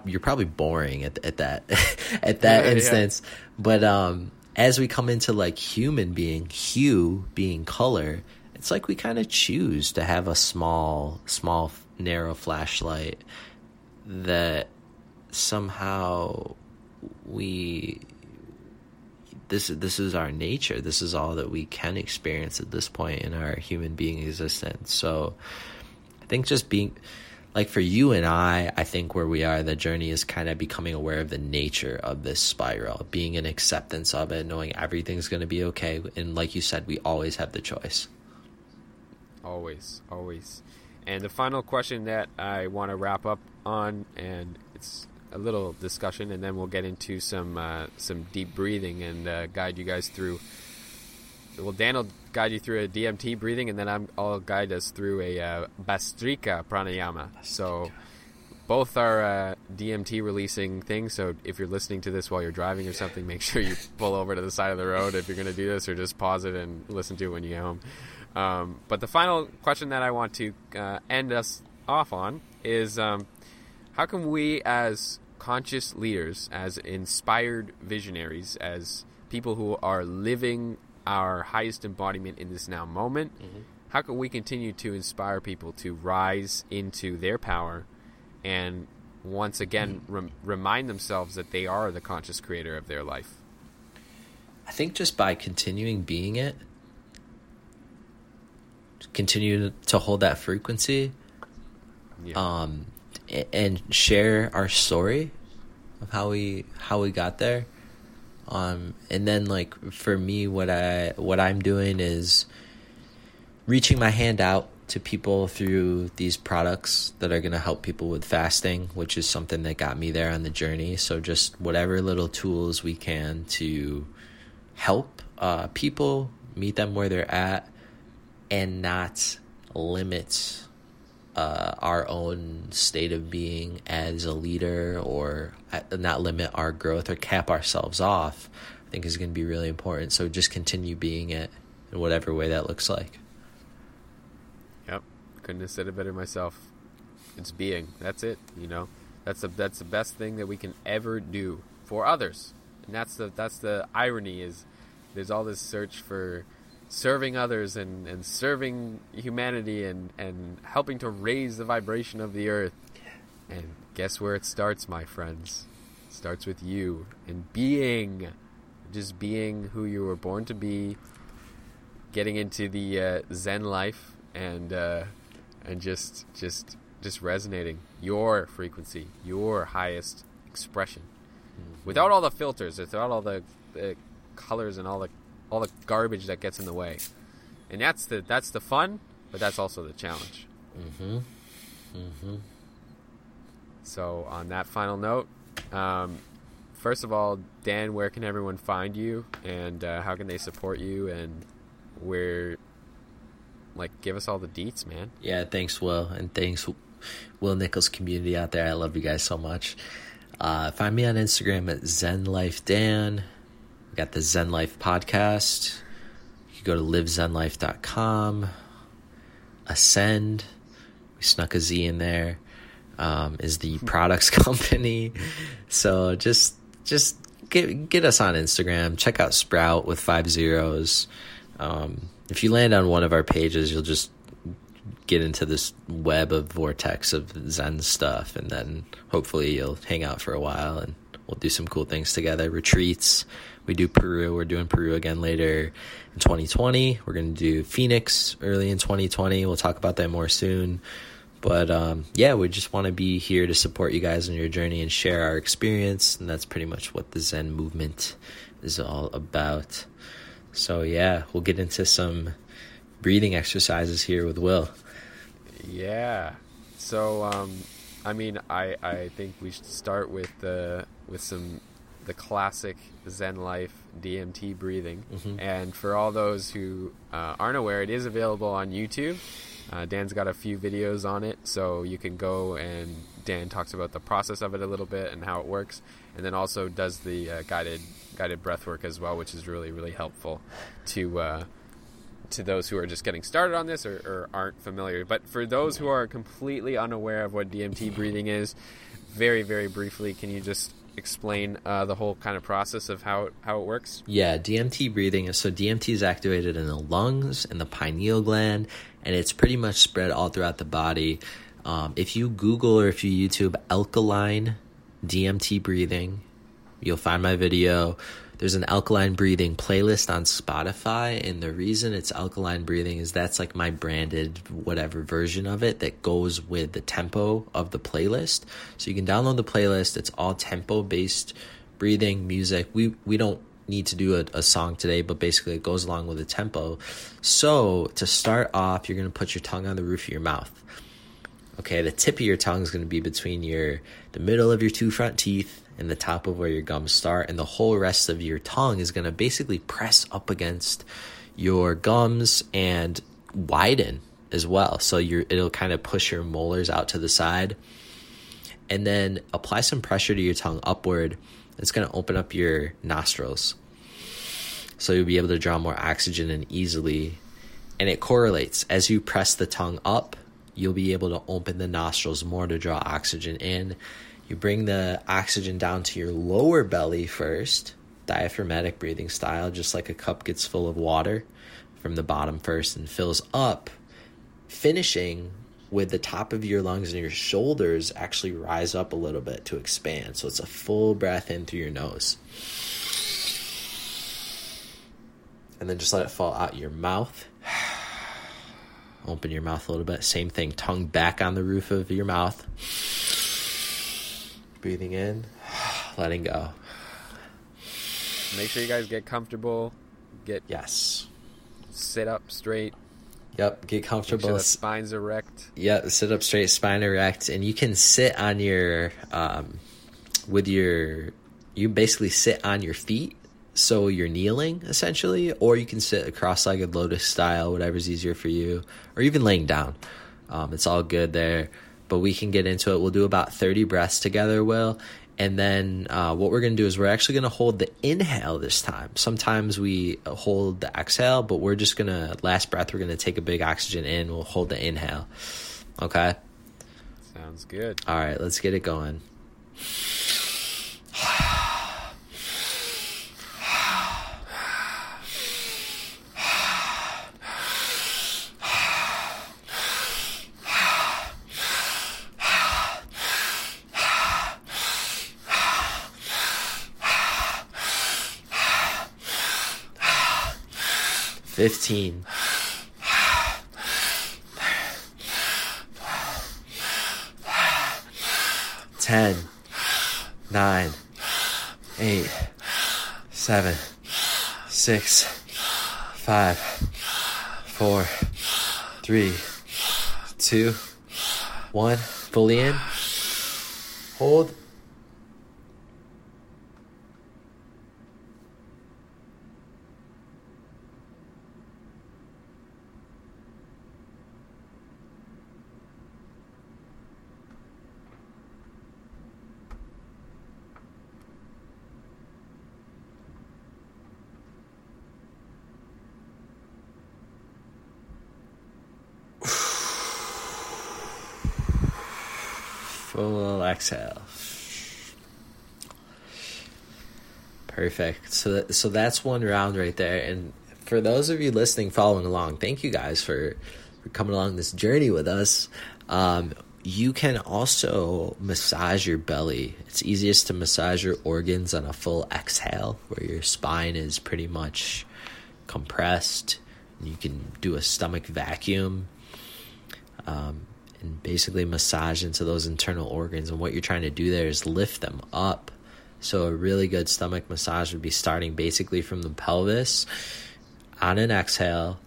you're probably boring at, at that at that Yeah, yeah. instance but um as we come into like human being hue being color it's like we kind of choose to have a small small narrow flashlight that somehow we this is this is our nature. This is all that we can experience at this point in our human being existence. So i think just being like for you and I, I think where we are, the journey is kind of becoming aware of the nature of this spiral, being in acceptance of it, knowing everything's going to be okay. And like you said, we always have the choice. Always, always. And the final question that I want to wrap up on, and it's a little discussion, and then we'll get into some uh, some deep breathing and uh, guide you guys through. Well, Dan will guide you through a DMT breathing, and then I'm, I'll guide us through a uh, Bhastrika pranayama. So both are uh, DMT releasing things. So if you're listening to this while you're driving or something, make sure you pull over to the side of the road if you're going to do this, or just pause it and listen to it when you get home. Um, but the final question that I want to uh, end us off on is um, how can we, as conscious leaders, as inspired visionaries, as people who are living our highest embodiment in this now moment, how can we continue to inspire people to rise into their power and once again rem- remind themselves that they are the conscious creator of their life? I think just by continuing being it, continue to hold that frequency, Yeah. um, and share our story of how we how we got there. Um, and then like for me, what I what I'm doing is reaching my hand out to people through these products that are going to help people with fasting, which is something that got me there on the journey. So just whatever little tools we can to help uh, people meet them where they're at and not limit uh, our own state of being as a leader or not limit our growth or cap ourselves off, I think is going to be really important. So just continue being it in whatever way that looks like. Yep, couldn't have said it better myself. It's being. That's it. You know, that's the that's the best thing that we can ever do for others. And that's the that's the irony is there's all this search for serving others and, and serving humanity and, and helping to raise the vibration of the earth. And guess where it starts, my friends? It starts with you and being just being who you were born to be, getting into the uh, Zen life and uh, and just just just resonating your frequency, your highest expression, without all the filters, without all the, the colors and all the all the garbage that gets in the way. And that's the that's the fun, but that's also the challenge. Mm-hmm. Mm-hmm. So on that final note, um, first of all, Dan, where can everyone find you, and uh, how can they support you, and where, like, give us all the deets, man. Yeah, thanks, Will, and thanks, Will Nicholls community out there. I love you guys so much. Uh, find me on Instagram at Zenlife Dan. We got the Zen Life podcast. You can go to livezenlife.com. Asczend. We snuck a Z in there. Um, is the products company. So just just get get us on Instagram. Check out Sprout with five zeros. Um, if you land on one of our pages, you'll just get into this web of vortex of Zen stuff, and then hopefully you'll hang out for a while and we'll do some cool things together. Retreats. We do Peru. We're doing Peru again later in 2020. We're going to do Phoenix early in 2020. We'll talk about that more soon. But um, yeah, we just want to be here to support you guys on your journey and share our experience. And that's pretty much what the Zen movement is all about. So yeah, we'll get into some breathing exercises here with Will. Yeah. So, um, I mean, I, I think we should start with uh, with some the classic Zen Life DMT breathing. Mhm. And for all those who uh, aren't aware, it is available on YouTube. Uh, Dan's got a few videos on it, so you can go and Dan talks about the process of it a little bit and how it works, and then also does the uh, guided guided breath work as well, which is really really helpful to uh, to those who are just getting started on this or, or aren't familiar. But for those who are completely unaware of what DMT breathing is, very very briefly, can you just explain uh, the whole kind of process of how it, how it works? Yeah, DMT breathing so DMT is activated in the lungs and the pineal gland, and it's pretty much spread all throughout the body. Um, if you Google or if you YouTube alkaline DMT breathing, you'll find my video. There's an alkaline breathing playlist on Spotify, and the reason it's alkaline breathing is that's like my branded whatever version of it that goes with the tempo of the playlist. So you can download the playlist. It's all tempo based breathing music. We we don't need to do a, a song today, but basically it goes along with the tempo. So to start off, you're gonna put your tongue on the roof of your mouth. Okay, the tip of your tongue is going to be between your the middle of your two front teeth and the top of where your gums start, and the whole rest of your tongue is going to basically press up against your gums and widen as well. So you're it'll kind of push your molars out to the side, and then apply some pressure to your tongue upward. It's going to open up your nostrils, so you'll be able to draw more oxygen in easily, and it correlates as you press the tongue up you'll be able to open the nostrils more to draw oxygen in. You bring the oxygen down to your lower belly first, diaphragmatic breathing style, just like a cup gets full of water from the bottom first and fills up, finishing with the top of your lungs and your shoulders actually rise up a little bit to expand. So it's a full breath in through your nose. And then just let it fall out your mouth. Open your mouth a little bit. Same thing. Tongue back on the roof of your mouth. Breathing in, letting go. Make sure you guys get comfortable, get Yes. sit up straight, Yep. Get comfortable. sure spine's erect. Yep. Sit up straight, spine erect, and you can sit on your, um, with your, you basically sit on your feet. So you're kneeling essentially, or you can sit a cross-legged lotus style, whatever's easier for you, or even laying down. Um, it's all good there, but we can get into it. We'll do about 30 breaths together, Will. And then uh, what we're going to do is we're actually going to hold the inhale this time. Sometimes we hold the exhale, but we're just going to, last breath, we're going to take a big oxygen in. We'll hold the inhale. Okay? Sounds good. All right, let's get it going. Fifteen. Ten. Nine. Eight. Seven. Six. Five. Four. Three. Two. One. Fully in. Hold. Exhale. Perfect. So so that's one round right there. And for those of you listening, following along, thank you guys for, for coming along this journey with us. Um, you can also massage your belly. It's easiest to massage your organs on a full exhale, where your spine is pretty much compressed. You can do a stomach vacuum um, and basically massage into those internal organs. And what you're trying to do there is lift them up. So, a really good stomach massage would be starting basically from the pelvis on an exhale,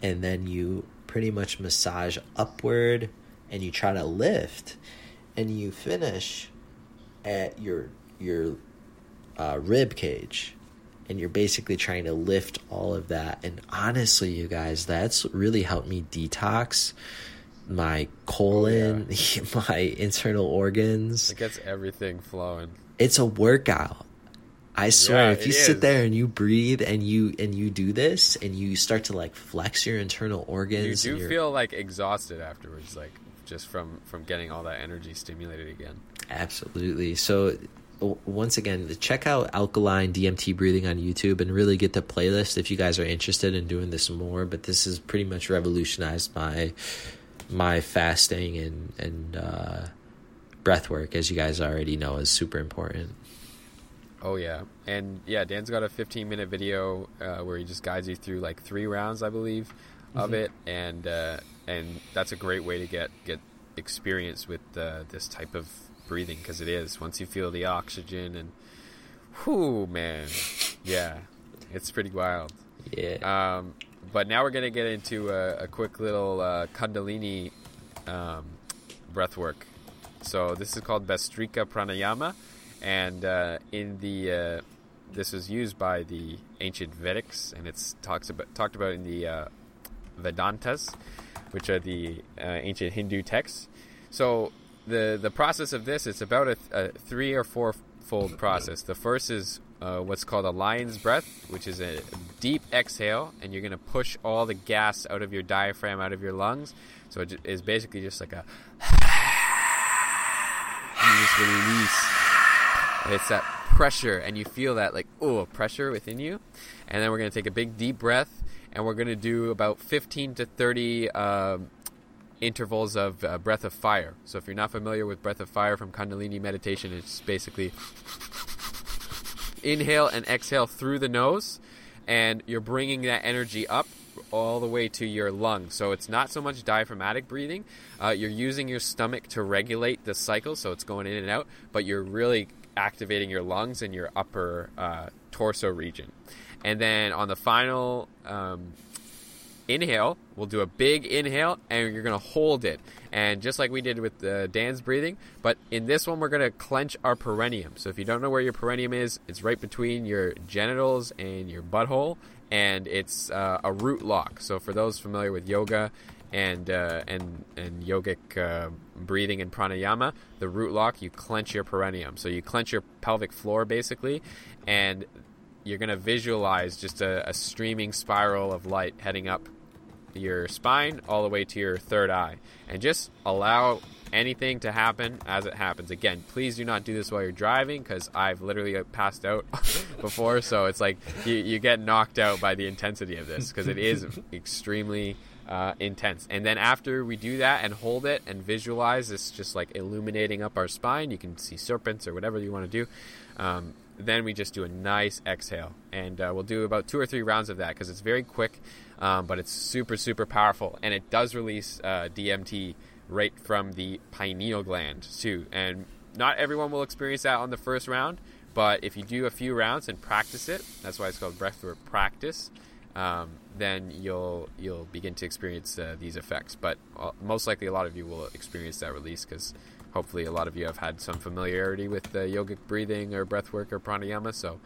and then you pretty much massage upward and you try to lift, and you finish at your your uh, rib cage, and you're basically trying to lift all of that. And honestly, you guys, that's really helped me detox my oh, colon, my internal organs. It gets everything flowing. It's a workout. I swear, Yeah, if you it sit is. there and you breathe and you and you do this and you start to like flex your internal organs, You do feel like exhausted afterwards, like just from from getting all that energy stimulated again. Absolutely. So, once again, check out Alkaline DMT Breathing on YouTube and really get the playlist if you guys are interested in doing this more. But this has pretty much revolutionized my my fasting and and uh, breath work, as you guys already know, is super important. Oh yeah, and yeah, Dan's got a 15 minute video uh, where he just guides you through like three rounds, I believe, of it, and uh, and that's a great way to get get experience with uh, this type of breathing because it is once you feel the oxygen and, whoo man, yeah, it's pretty wild. Yeah. Um, but now we're gonna get into a, a quick little uh, Kundalini um, breath work. So this is called Bhastrika Pranayama, and uh, in the uh, this was used by the ancient Vedics, and it's talks about talked about in the uh, Vedantas, which are the uh, ancient Hindu texts. So the the process of this it's about a, a three or four fold process. The first is uh, what's called a lion's breath, which is a deep exhale, and you're going to push all the gas out of your diaphragm, out of your lungs. So it is basically just like a you just release. And it's that pressure, and you feel that like oh pressure within you. And then we're going to take a big deep breath, and we're going to do about 15 to 30 um, intervals of uh, breath of fire. So if you're not familiar with breath of fire from Kundalini meditation, it's basically inhale and exhale through the nose, and you're bringing that energy up all the way to your lungs. So it's not so much diaphragmatic breathing. Uh, you're using your stomach to regulate the cycle, so it's going in and out, but you're really activating your lungs and your upper uh, torso region. And then on the final um, inhale, we'll do a big inhale, and you're going to hold it. And just like we did with uh, Dan's breathing, but in this one, we're going to clench our perineum. So if you don't know where your perineum is, it's right between your genitals and your butthole, and it's uh, a root lock. So for those familiar with yoga and uh, and and yogic uh, breathing and pranayama, the root lock, you clench your perineum. So you clench your pelvic floor basically, and you're going to visualize just a, a streaming spiral of light heading up your spine all the way to your third eye. And just allow anything to happen as it happens. Again please do not do this while you're driving because i've literally uh, passed out before. So it's like you, you get knocked out by the intensity of this because it is extremely uh, intense. And then after we do that and hold it and visualize this just like illuminating up our spine. You can see serpents or whatever you want to do. Um, then we just do a nice exhale. And uh, we'll do about two or three rounds of that because it's very quick um, but it's super super powerful. And it does release uh, dmt right from the pineal gland too. And not everyone will experience that on the first round but if you do a few rounds and practice it that's why it's called breathwork practice um, then you'll you'll begin to experience uh, these effects. But uh, most likely a lot of you will experience that release because hopefully a lot of you have had some familiarity with uh, yogic breathing or breathwork or pranayama. So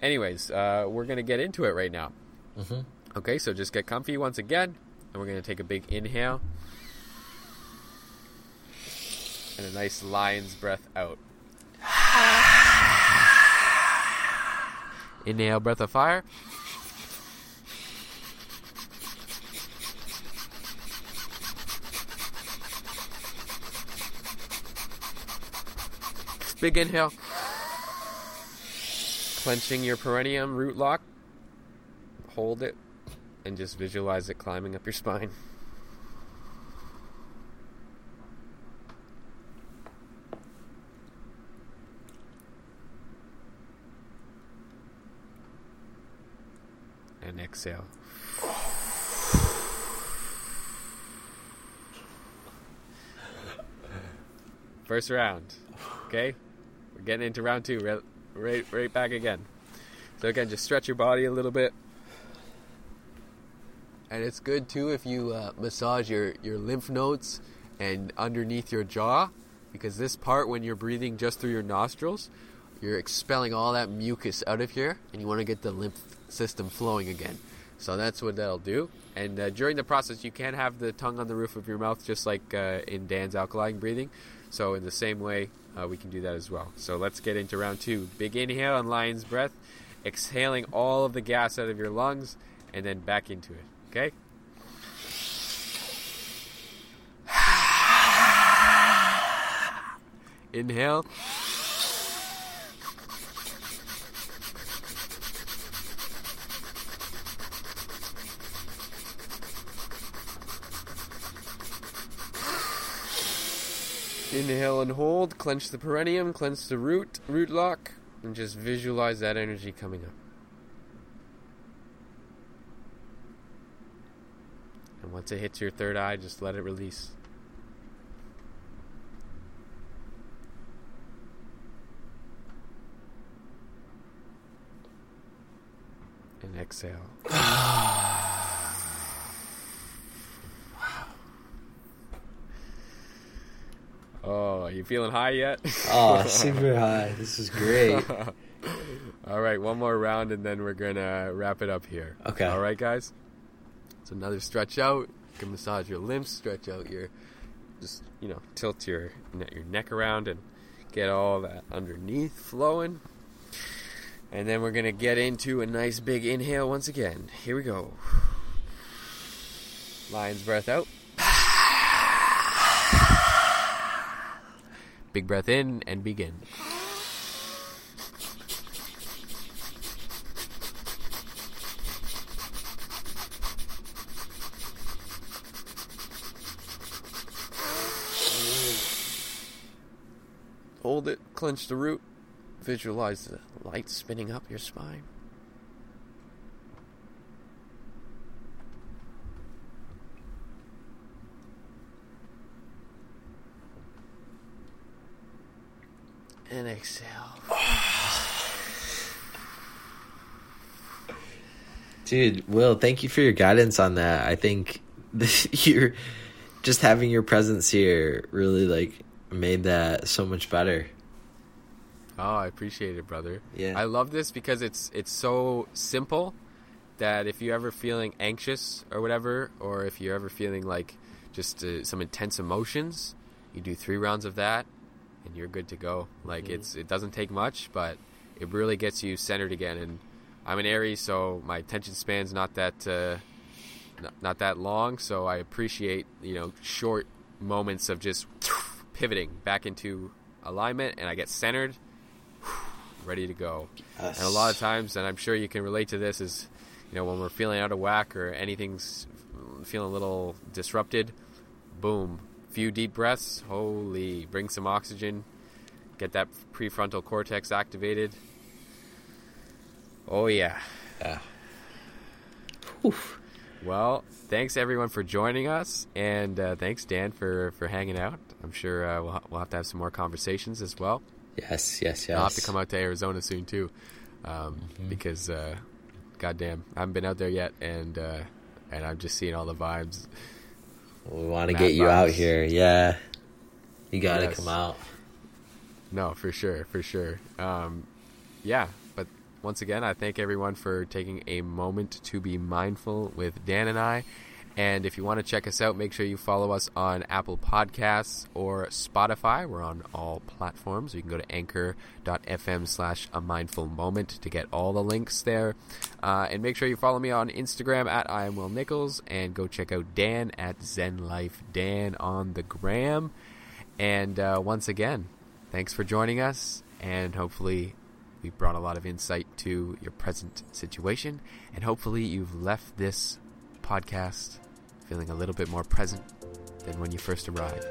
anyways uh, we're going to get into it right now. Mhm. Okay so just get comfy once again and we're going to take a big inhale and a nice lion's breath out inhale breath of fire Big inhale. Clenching your perineum root lock. Hold it and just visualize it climbing up your spine. And exhale. First round. Okay? We're getting into round two. Right, right, right back again. So again, just stretch your body a little bit. And it's good too if you uh, massage your, your lymph nodes and underneath your jaw, because this part, when you're breathing just through your nostrils, you're expelling all that mucus out of here, and you want to get the lymph system flowing again. So that's what that'll do. And uh, during the process, you can have the tongue on the roof of your mouth, just like uh, in Dan's alkaline breathing. So in the same way, uh, we can do that as well. So let's get into round two. Big inhale on lion's breath, exhaling all of the gas out of your lungs, and then back into it. Okay. Inhale. Inhale and hold. Clench the perineum, clench the root, root lock, and just visualize that energy coming up. And once it hits your third eye, just let it release. And exhale. Oh, are you feeling high yet? Oh, super high. This is great. All right, one more round and then we're gonna wrap it up here. Okay. All right, guys. So another stretch out. You can massage your limbs, stretch out your, just you know, tilt your your neck around and get all that underneath flowing. And then we're gonna get into a nice big inhale once again. Here we go. Lion's breath out. Big breath in and begin. Hold it, clench the root, visualize the light spinning up your spine. And exhale. Dude, Will, thank you for your guidance on that. I think this, you're just having your presence here really like made that so much better. Oh, I appreciate it, brother. Yeah. I love this because it's it's so simple that if you're ever feeling anxious or whatever, or if you're ever feeling like just uh, some intense emotions, you do three rounds of that, and you're good to go. Like it's it doesn't take much, but it really gets you centered again. And I'm an Aries, so my attention span's not that uh, not, not that long. So I appreciate you know short moments of just pivoting back into alignment, and I get centered, ready to go. And a lot of times, and I'm sure you can relate to this, is you know when we're feeling out of whack or anything's feeling a little disrupted, boom, few deep breaths. Holy, bring some oxygen, get that prefrontal cortex activated. Oh yeah. Yeah. Well, thanks everyone for joining us, and uh, thanks Dan for for hanging out. I'm sure uh, we'll, we'll have to have some more conversations as well. Yes, yes, yes. I'll have to come out to Arizona soon too, um, because uh, goddamn, I haven't been out there yet, and uh, and I'm just seeing all the vibes. We want to get you out here. Yeah. You got to Yes. come out. No, for sure, for sure. Um, yeah, but once again, I thank everyone for taking a moment to be mindful with Dan and I. And if you want to check us out, make sure you follow us on Apple Podcasts or Spotify. We're on all platforms. You can go to anchor.fm slash a mindful moment to get all the links there. Uh, and make sure you follow me on Instagram at I am Will Nicholls and go check out Dan at Zenlife Dan on the gram. And uh, once again, thanks for joining us. And hopefully, we brought a lot of insight to your present situation. And hopefully, you've left this podcast feeling a little bit more present than when you first arrived.